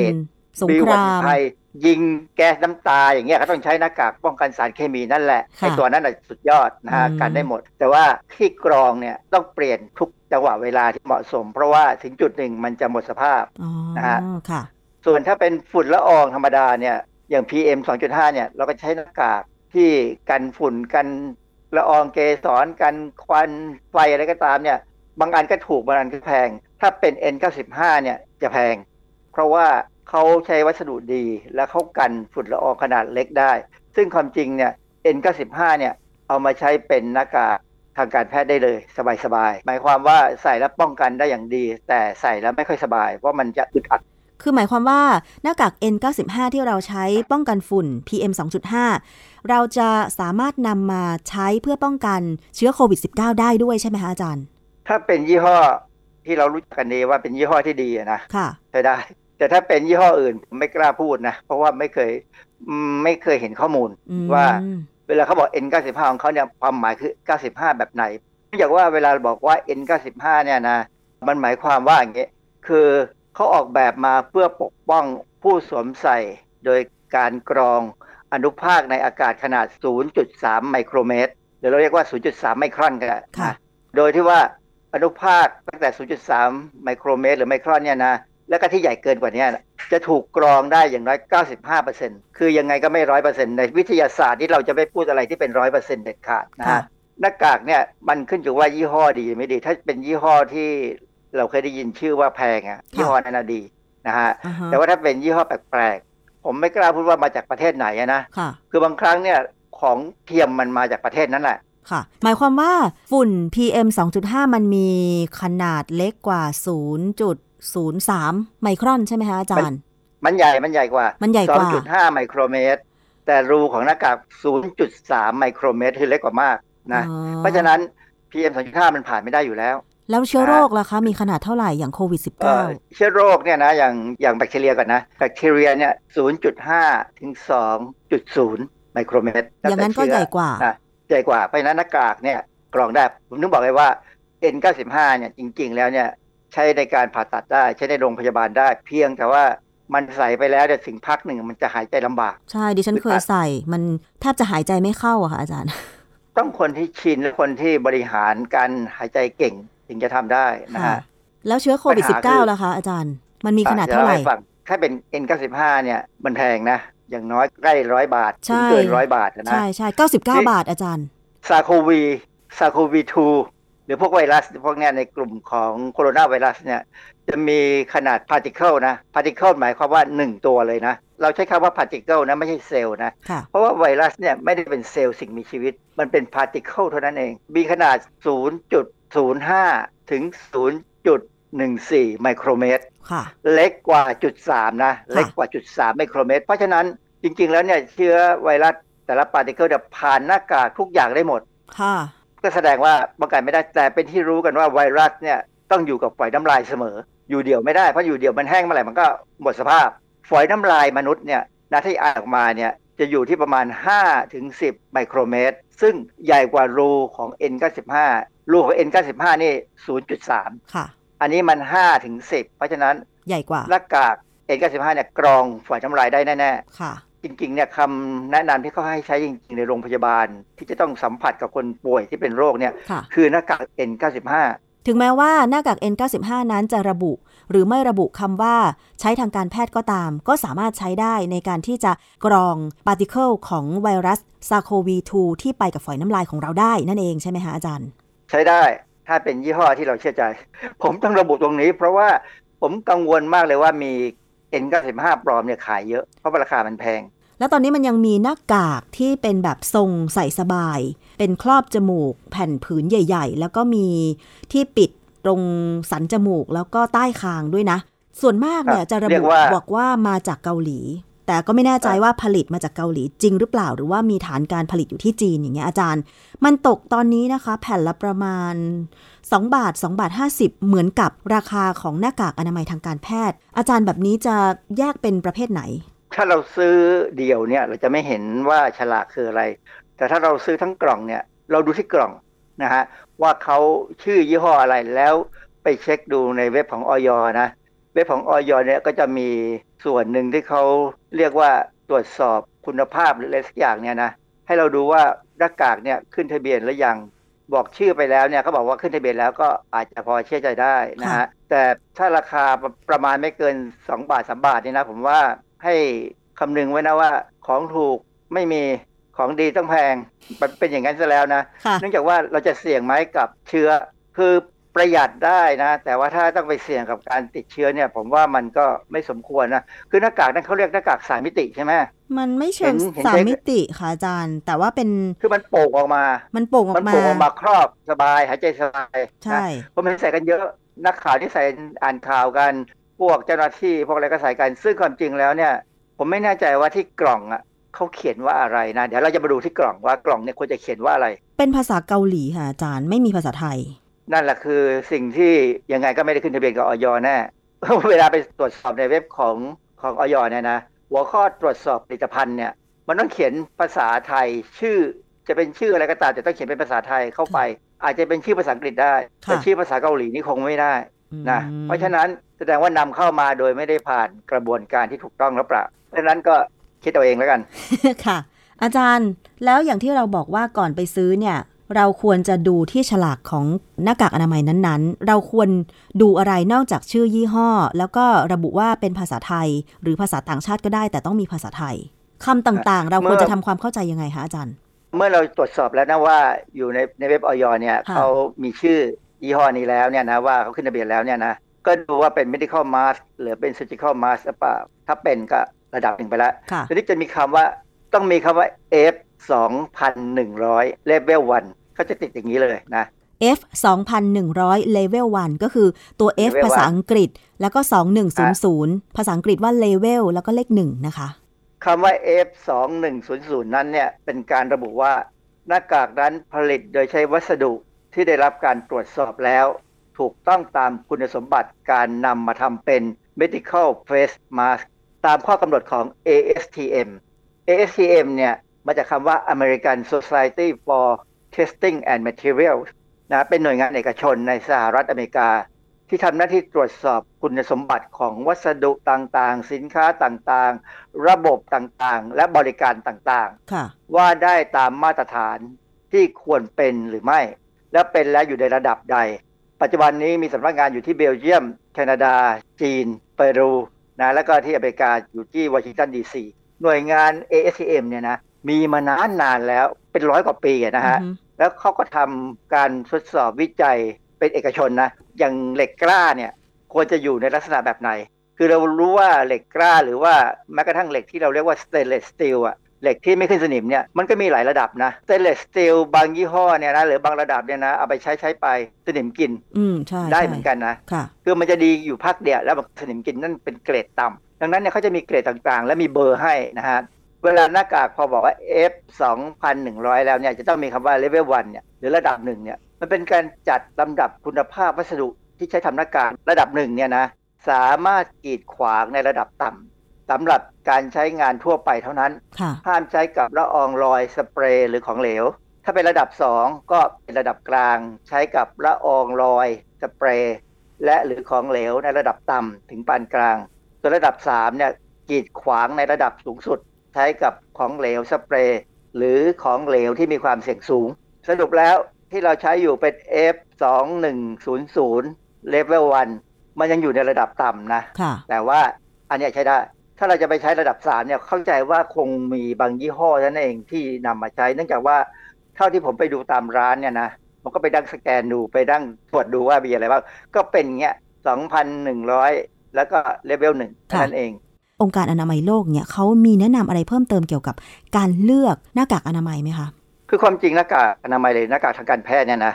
สงมีคอุบัราติมภัย ยิงแก๊สน้ำตาอย่างเงี้ยเขาต้องใช้หน้ากากป้องกันสารเคมีนั่นแหละค่ะไอ้ตัวนั้นน่ะสุดยอดนะฮะอืมกันได้หมด แต่ว่าที่กรองเนี่ยต้องเปลี่ยนทุกจังหวะเวลาที่เหมาะสม เพราะว่าถึงจุดหนึ่งมันจะหมดสภาพอ๋อนะฮะค่ะส่วนถ้าเป็นฝุ่นละอองธรรมดาเนี่ยอย่าง PM 2.5เนี่ยเราก็ใช้หน้ากากที่กันฝุ่นกันละอองเกสรกันควันไฟอะไรก็ตามเนี่ยบางอันก็ถูกบางอันก็แพง ถ้าเป็น N95 เนี่ยจะแพง เพราะว่า เขาใช้วัสดุดี และเขากันฝุ่นละอองขนาดเล็กได้ ซึ่งความจริงเนี่ย N95 เนี่ยเอามาใช้เป็นหน้ากากทางการแพทย์ได้เลยสบายๆ หมายความว่าใส่แล้วป้องกันได้อย่างดี แต่ใส่แล้วไม่ค่อยสบาย เพราะมันจะอึดอัด คือหมายความว่าหน้ากาก N95 ที่เราใช้ป้องกันฝุ่น PM 2.5 เราจะสามารถนำมาใช้เพื่อป้องกันเชื้อโควิด -19 ได้ด้วยใช่ไหมคะอาจารย์ ถ้าเป็นยี่ห้อที่เรารู้จักกันดีว่าเป็นยี่ห้อที่ดีอะนะ ค่ะใช้ได้ แต่ถ้าเป็นยี่ห้ออื่นผมไม่กล้าพูดนะ เพราะว่าไม่เคยอืมไม่เคยเห็นข้อมูลอืมว่าเวลาเขาบอก N95 ของเขาเนี่ยความหมายคือ 95 แบบไหนเนื่องจากว่าเวลาบอกว่า N95 เนี่ยนะมันหมายความว่าอย่างเงี้ยคือเขาออกแบบมาเพื่อปกป้องผู้สวมใส่ โดยการกรองอนุภาคในอากาศขนาด 0.3 ไมโครเมตรหรือเราเรียกว่า 0.3 ไมครอนก็ได้ค่ะนะโดยที่ว่าอนุภาคตั้งแต่ 0.3 ไมโครเมตร หรือไมครอนเนี่ยนะ แล้วก็ที่ใหญ่เกินกว่านี้นะจะถูกกรองได้อย่างน้อย 95%คือยังไงก็ไม่100%ในวิทยาศาสตร์ที่เราจะไม่พูดอะไรที่เป็น100%เด็ดขาดนะค่ะฮะหน้ากากเนี่ยมันขึ้นอยู่ว่ายี่ห้อดีหรือไม่ดี ถ้าเป็นยี่ห้อที่เราเคยได้ยินชื่อว่าแพงอะยี่ห้อนั้นนะดีนะฮะอ่าฮะแต่ว่าถ้าเป็นยี่ห้อแปลกๆผมไม่กล้าพูดว่ามาจากประเทศไหนอะนะค่ะคือบางครั้งเนี่ยของเทียมมันมาจากประเทศนั้นแหละค่ะหมายความว่าฝุ่น PM 2.5 มันมีขนาดเล็กกว่า 0.03 ไมครอนใช่ไหมคะอาจารย์ มันใหญ่ มันใหญ่กว่า มันใหญ่กว่า 2.5 ไมโครเมตร แต่รูของหน้ากาก 0.3 ไมโครเมตรคือเล็กกว่ามากนะอ๋อเพราะฉะนั้น PM 2.5 มันผ่านไม่ได้อยู่แล้ว แล้วเชื้อโรคล่ะคะ มีขนาดเท่าไหร่อย่างโควิดเอ่อ19 เชื้อโรคเนี่ยนะ อย่างอย่างแบคทีเรียก่อนนะ แบคทีเรียเนี่ย 0.5 ถึง 2.0 ไมโครเมตร อย่างนั้นก็ใหญ่กว่านะใหญ่กว่า เพราะฉะนั้นหน้ากากเนี่ยกรองได้ ผมถึงบอกเลยว่า N95 เนี่ยจริง ๆ แล้วเนี่ย ใช้ในการผ่าตัดได้ ใช้ในโรงพยาบาลได้ เพียงแต่ว่ามันใส่ไปแล้วเนี่ยถึงพักหนึ่งมันจะหายใจลำบาก ใช่ดิฉันเคยใส่ มันแทบจะหายใจไม่เข้าอะค่ะอาจารย์ ต้องคนที่ชินและคนที่บริหารการหายใจเก่งถึงจะทำได้นะค่ะฮะแล้วเชื้อโควิดปัญหาคือ19 ล่ะคะอาจารย์ มันมีขนาดเท่าไหร่ดี๋ยวล่ฟังถ้าเป็น N95 เนี่ยมันแพงนะอย่างน้อยใกล้ร้อยบาทใช่ถึงเกินร้อยบาทนะใช่ใช่99บาทอาจารย์ซาโควีซาโควี2 หรือพวกไวรัสพวกเนี้ยในกลุ่มของโคโรนาไวรัสเนี่ยจะมีขนาด particle นะ particle หมายความว่า 1 ตัวเลยนะ เราใช้คำว่า particle นะไม่ใช่เซลล์นะค่ะเพราะว่าไวรัสเนี่ยไม่ได้เป็นเซลล์สิ่งมีชีวิต มันเป็น particle เท่านั้นเอง มีขนาด 0.05 ถึง 0.14 ไมโครเมตรค่ะเล็กกว่าจุด3นะ เล็กกว่าจุด3ไมโครเมตร เพราะฉะนั้นจริง ๆ แล้วเนี่ยเชื้อไวรัสแต่ละ particle จะผ่านหน้ากากทุกอย่างได้หมดค่ะ ก็แสดงว่าป้องกันไม่ได้แต่เป็นที่รู้กันว่าไวรัสเนี่ยต้องอยู่กับฝอยน้ำลายเสมอ อยู่เดี่ยวไม่ได้เพราะอยู่เดี่ยวมันแห้งเมื่อไหร่มันก็หมดสภาพ ฝอยน้ำลายมนุษย์เนี่ยนะที่อ่านออกมาเนี่ยจะอยู่ที่ประมาณ 5 ถึง 10 ไมโครเมตร ซึ่งใหญ่กว่ารูของ N95 รูของ N95 นี่ 0.3 ค่ะ อันนี้มัน 5 ถึง 10 เพราะฉะนั้นใหญ่กว่าหน้ากาก N95 เนี่ยกรองฝอยน้ำลายได้แน่ค่ะๆ จริงๆเนี่ยคำแนะนำที่เขาให้ใช้จริงๆในโรงพยาบาล ที่จะต้องสัมผัสกับคนป่วยที่เป็นโรคเนี่ยค่ะคือหน้ากาก N95 ถึงแม้ว่าหน้ากาก N95 นั้นจะระบุ หรือไม่ระบุคำว่าใช้ทางการแพทย์ก็ตาม ก็สามารถใช้ได้ในการที่จะกรองปาร์ติเคิลของไวรัสซาโควี2ที่ไปกับฝอยน้ำลายของเราได้นั่นเองใช่ไหมคะอาจารย์ ใช้ได้ถ้าเป็นยี่ห้อที่เราเชื่อใจ ผมต้องระบุตรงนี้ เพราะว่าผมกังวลมากเลยว่ามี N95 ปลอมเนี่ยขายเยอะ เพราะว่าราคามันแพง แล้วตอนนี้มันยังมีหน้ากากที่เป็นแบบทรงใส่สบาย เป็นครอบจมูก แผ่นผืนใหญ่ ๆ แล้วก็มีที่ปิดตรงสันจมูกแล้วก็ใต้คางด้วยนะ ส่วนมากเนี่ยครับจะระเรีบุยกว่าบอกว่ามาจากเกาหลี แต่ก็ไม่แน่ใจว่าผลิตมาจากเกาหลีจริงหรือเปล่า หรือว่ามีฐานการผลิตอยู่ที่จีนอย่างเงี้ยอาจารย์ มันตกตอนนี้นะคะ แผ่นละประมาณ 2 บาท 2 บาท 50 เหมือนกับราคาของหน้ากากอนามัยทางการแพทย์ อาจารย์แบบนี้จะแยกเป็นประเภทไหน ถ้าเราซื้อเดี่ยวเนี่ยเราจะไม่เห็นว่าฉลากคืออะไร แต่ถ้าเราซื้อทั้งกล่องเนี่ยเราดูที่กล่องนะฮะว่าเขาชื่อยี่ห้ออะไรแล้วไปเช็คดูในเว็บของออยนะ เว็บของออยเนี่ยก็จะมีส่วนหนึ่งที่เขาเรียกว่าตรวจสอบคุณภาพหรืออะไรสักอย่างเนี่ยนะให้เราดูว่าหน้ากากเนี่ยขึ้นทะเบียนหรือยังบอกชื่อไปแล้วเนี่ยเขาบอกว่าขึ้นทะเบียนแล้วก็อาจจะพอเชื่อใจได้นะฮะแต่ถ้าราคาประมาณไม่เกิน 2 บาท 3 บาทนี่นะผมว่าให้คำนึงไว้นะว่าของถูกไม่มีของดีต้องแพงมันเป็นอย่างนั้นซะแล้วนะค่ะเนื่องจากว่าเราจะเสี่ยงไหมกับเชื้อ คือ ประหยัดได้นะ แต่ว่าถ้าต้องไปเสี่ยงกับการติดเชื้อเนี่ย ผมว่ามันก็ไม่สมควรนะ คือหน้ากากนั้นเขาเรียกหน้ากากสามมิติใช่ไหมมันไม่เชิงเห็นเห็นสามใช้มิติค่ะอาจารย์ แต่ว่าเป็นคือมันโป่งออกมา มันโป่งออมันกมาโป่งออกมาครอบสบายหายใจสบายใช่นะผมเห็นใส่กันเยอะนักข่าวที่ใส่อ่านข่าวกันพวกเจ้าหน้าที่พวกอะไรก็ใส่กันซึ่งความจริงแล้วเนี่ย ผมไม่แน่ใจว่าที่กล่องอะเขาเขียนว่าอะไรนะ เดี๋ยวเราจะมาดูที่กล่องว่ากล่องเนี่ยควรจะเขียนว่าอะไร เป็นภาษาเกาหลีค่ะอาจารย์ไม่มีภาษาไทย นั่นแหละคือสิ่งที่ยังไงก็ไม่ได้ขึ้นทะเบียนกับออยแน่เวลาไปตรวจสอบในเว็บของของออยเนี่ยนะหัวข้อตรวจสอบผลิตภัณฑ์เนี่ย มันต้องเขียนภาษาไทยชื่อจะเป็นชื่ออะไรก็ตามแต่ต้องเขียนเป็นภาษาไทยเข้าไป อาจจะเป็นชื่อภาษาอังกฤษได้ค่ะแต่ชื่อภาษาเกาหลีนี่คงไม่ได้นะอืมเพราะฉะนั้นแสดงว่านำเข้ามาโดยไม่ได้ผ่านกระบวนการที่ถูกต้องหรือเปล่าเพราะฉะนั้นก็คิดเอาเองแล้วกันค่ะ อาจารย์แล้วอย่างที่เราบอกว่าก่อนไปซื้อเนี่ย เราควรจะดูที่ฉลากของหน้ากากอนามัยนั้นๆ เราควรดูอะไรนอกจากชื่อยี่ห้อ แล้วก็ระบุว่าเป็นภาษาไทย หรือภาษาต่างชาติก็ได้ แต่ต้องมีภาษาไทยคำต่างๆ เราควรจะทำความเข้าใจยังไงคะอาจารย์ เมื่อเราตรวจสอบแล้วนะว่าอยู่ในในเว็บออยเนี่ยค่ะเขามีชื่อยี่ห้อนี้แล้วเนี่ยนะว่าเขาขึ้นทะเบียนแล้วเนี่ยนะก็ดูว่าเป็น medical mask หรือเป็น surgical mask หรือเปล่าถ้าเป็นก็ระดับหนึ่งไปแล้วค่ะทีนี้จะมีคำว่าต้องมีคำว่า F 2,100 level 1เขาจะติดอย่างนี้เลยนะ F 2,100 level 1 ก็คือตัว F level ภาษาอังกฤษ แล้วก็ 2100 ภาษาอังกฤษว่า level แล้วก็เลข 1 นะคะคำว่า F 2100นั้นเนี่ย เป็นการระบุว่า หน้ากากนั้นผลิตโดยใช้วัสดุที่ได้รับการตรวจสอบแล้ว ถูกต้องตามคุณสมบัติการนำมาทำเป็น medical face mask ตามข้อกำหนดของ ASTM ASTM เนี่ย มาจากคำว่า American Society for Testing and Materials นะเป็นหน่วยงานเอกชนในสหรัฐอเมริกา ที่ทำหน้าที่ตรวจสอบคุณสมบัติของวัสดุต่างๆ สินค้าต่างๆ ระบบต่างๆ และบริการต่างค่ะๆว่าได้ตามมาตรฐานที่ควรเป็นหรือไม่ และเป็นแล้วอยู่ในระดับใด ปัจจุบันนี้มีสำนักงานอยู่ที่เบลเยียม แคนาดา จีน เปรูนะแล้วก็ที่อเมริกาอยู่ที่วอชิงตันดีซีหน่วยงาน ASTM เนี่ยนะ มีมานานนานๆแล้วเป็นร้อยกว่าปีอะนะฮะอือฮึแล้วเขาก็ทำการทดสอบวิจัยเป็นเอกชนนะอย่างเหล็กกล้าเนี่ยควรจะอยู่ในลักษณะแบบไหน คือเรารู้ว่าเหล็กกล้าหรือว่าแม้กระทั่งเหล็กที่เราเรียกว่า stainless steel อะเหล็กที่ไม่ขึ้นสนิมเนี่ยมันก็มีหลายระดับนะ stainless steel บางยี่ห้อเนี่ยนะหรือบางระดับเนี่ยนะเอาไปใช้ใช้ไปสนิมกิน อืมใช่ได้ใช่เหมือนกันนะค่ะคือมันจะดีอยู่พักเดียวแล้วสนิมกินนั่นเป็นเกรดต่ำดังนั้นเนี่ยเขาจะมีเกรดต่างๆ และมีเบอร์ให้นะฮะ เวลาหน้ากากพอบอกว่า F 2,100 แล้วเนี่ยจะต้องมีคำว่า level 1เนี่ยหรือระดับหนึ่งเนี่ยมันเป็นการจัดลำดับคุณภาพวัสดุที่ใช้ทำหน้ากากระดับหนึ่งเนี่ยนะสามารถกีดขวางในระดับต่ำสำหรับการใช้งานทั่วไปเท่านั้นค่ะห้ามใช้กับละอองรอยสเปรย์หรือของเหลว ถ้าเป็นระดับ 2 ก็เป็นระดับกลาง ใช้กับละอองรอยสเปรย์และหรือของเหลวในระดับต่ำถึงปานกลาง ส่วนระดับ3เนี่ยกีดขวางในระดับสูงสุด ใช้กับของเหลวสเปรย์หรือของเหลวที่มีความเสี่ยงสูง สรุปแล้วที่เราใช้อยู่เป็น F 2 1 0 0 level 1มันยังอยู่ในระดับต่ำนะค่ะแต่ว่าอันเนี้ยใช้ได้ ถ้าเราจะไปใช้ระดับสามเนี่ยเข้าใจว่าคงมีบางยี่ห้อนั่นเองที่นำมาใช้ เนื่องจากว่าเท่าที่ผมไปดูตามร้านเนี่ยนะมันก็ไปดั้งสแกนดูไปดั้งตรวจดูว่ามีอะไรบ้างก็เป็นเงี้ยสองพันหนึ่งร้อยแล้วก็เลเวลหนึ่งค่ะนั่นเอง องค์การอนามัยโลกเนี่ยเขามีแนะนำอะไรเพิ่มเติมเกี่ยวกับการเลือกหน้ากากอนามัยไหมคะ คือความจริงหน้ากากอนามัยเลยหน้ากากทางการแพทย์เนี่ยนะ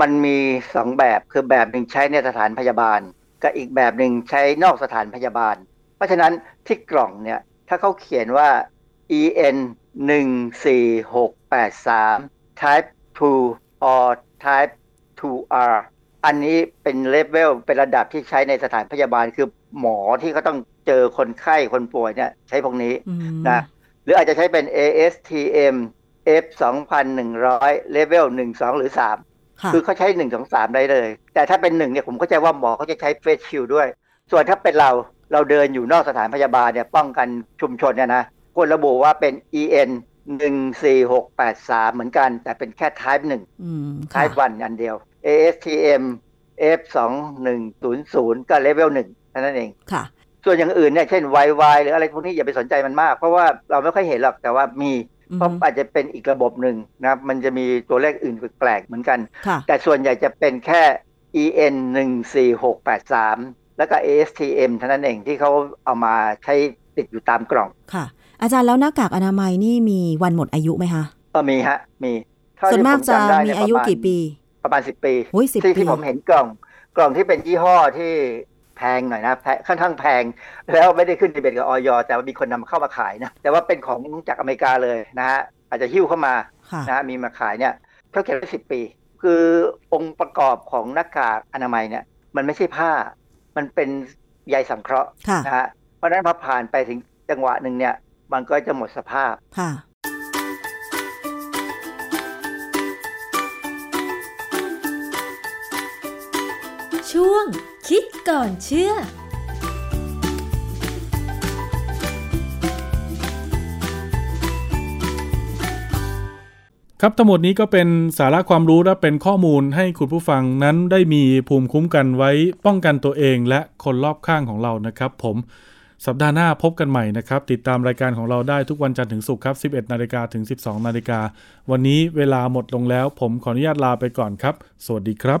มันมีสองแบบคือแบบหนึ่งใช้ในสถานพยาบาลกับอีกแบบหนึ่งใช้นอกสถานพยาบาล เพราะฉะนั้นที่กล่องเนี่ยถ้าเขาเขียนว่า EN 1 4 6 8 3 type 2 or type 2R อันนี้เป็นเลเวลเป็นระดับที่ใช้ในสถานพยาบาลคือ หมอที่เขาต้องเจอคนไข้คนป่วยเนี่ยใช้พวกนี้อืมนะหรืออาจจะใช้เป็น ASTM F 2,100 level 1 2 หรือ 3ค่ะคือเขาใช้ 1 2 3 ได้เลย แต่ถ้าเป็น1เนี่ยผมเข้าใจว่าหมอเขาจะใช้เฟสชิลด้วย ส่วนถ้าเป็นเราเราเดินอยู่นอกสถานพยาบาลเนี่ยป้องกันชุมชนเนี่ยนะควรระบุว่าเป็น EN 1 4 6 8 3เหมือนกัน แต่เป็นแค่ type 1อืมค่ะ type 1อันเดียว ASTM F 2 1 0 0ก็ level 1เท่า นั้นเองค่ะส่วนอย่างอื่นเนี่ยเช่น YY หรืออะไรพวกนี้อย่าไปสนใจมันมาก เพราะว่าเราไม่ค่อยเห็นหรอกแต่ว่ามีอืมเพราะอาจจะเป็นอีกระบบหนึ่งนะครับมันจะมีตัวเลขอื่นแปลกๆเหมือนกันค่ะแต่ส่วนใหญ่จะเป็นแค่ EN 1 4 6 8 3 แล้วก็ ASTM เท่านั้นเองที่เขาเอามาใช้ติดอยู่ตามกล่องค่ะ อาจารย์แล้วหน้ากากอนามัยนี่มีวันหมดอายุไหมคะก็มีฮะมีเท่ส่วนที่มากผจะจำได้มีเนี่อายุประณกี่ปี ประมาณสิบปีโอ้ย10ที่ปีที่ผมเห็นกล่องกล่องที่เป็นยี่ห้อที่ แพงหน่อยนะแพงค่อนข้างแพง แล้วไม่ได้ขึ้นทะเบียนกับออยแต่ว่ามีคนนำเข้ามาขายนะแต่ว่าเป็นของจากอเมริกาเลยนะฮะอาจจะหิ้วเข้ามาค่ะนะฮะมีมาขายเนี่ยเขาเก็บไว้สิบปี คือองค์ประกอบของหน้ากากอนามัยเนี่ย มันไม่ใช่ผ้า มันเป็นใยสังเคราะห์ค่ะนะฮะเพราะฉะนั้นพอผ่านไปถึงจังหวะหนึ่งเนี่ย มันก็จะหมดสภาพค่ะช่วง คิดก่อนเชื่อครับทั้งหมดนี้ก็เป็นสาระความรู้และเป็นข้อมูลให้คุณผู้ฟังนั้นได้มีภูมิคุ้มกันไว้ป้องกันตัวเองและคนรอบข้างของเรานะครับ ผมสัปดาห์หน้าพบกันใหม่นะครับ ติดตามรายการของเราได้ทุกวันจันทร์ถึงศุกร์ครับ 11 นาฬิกาถึง 12 นาฬิกา วันนี้เวลาหมดลงแล้ว ผมขออนุญาตลาไปก่อนครับ สวัสดีครับ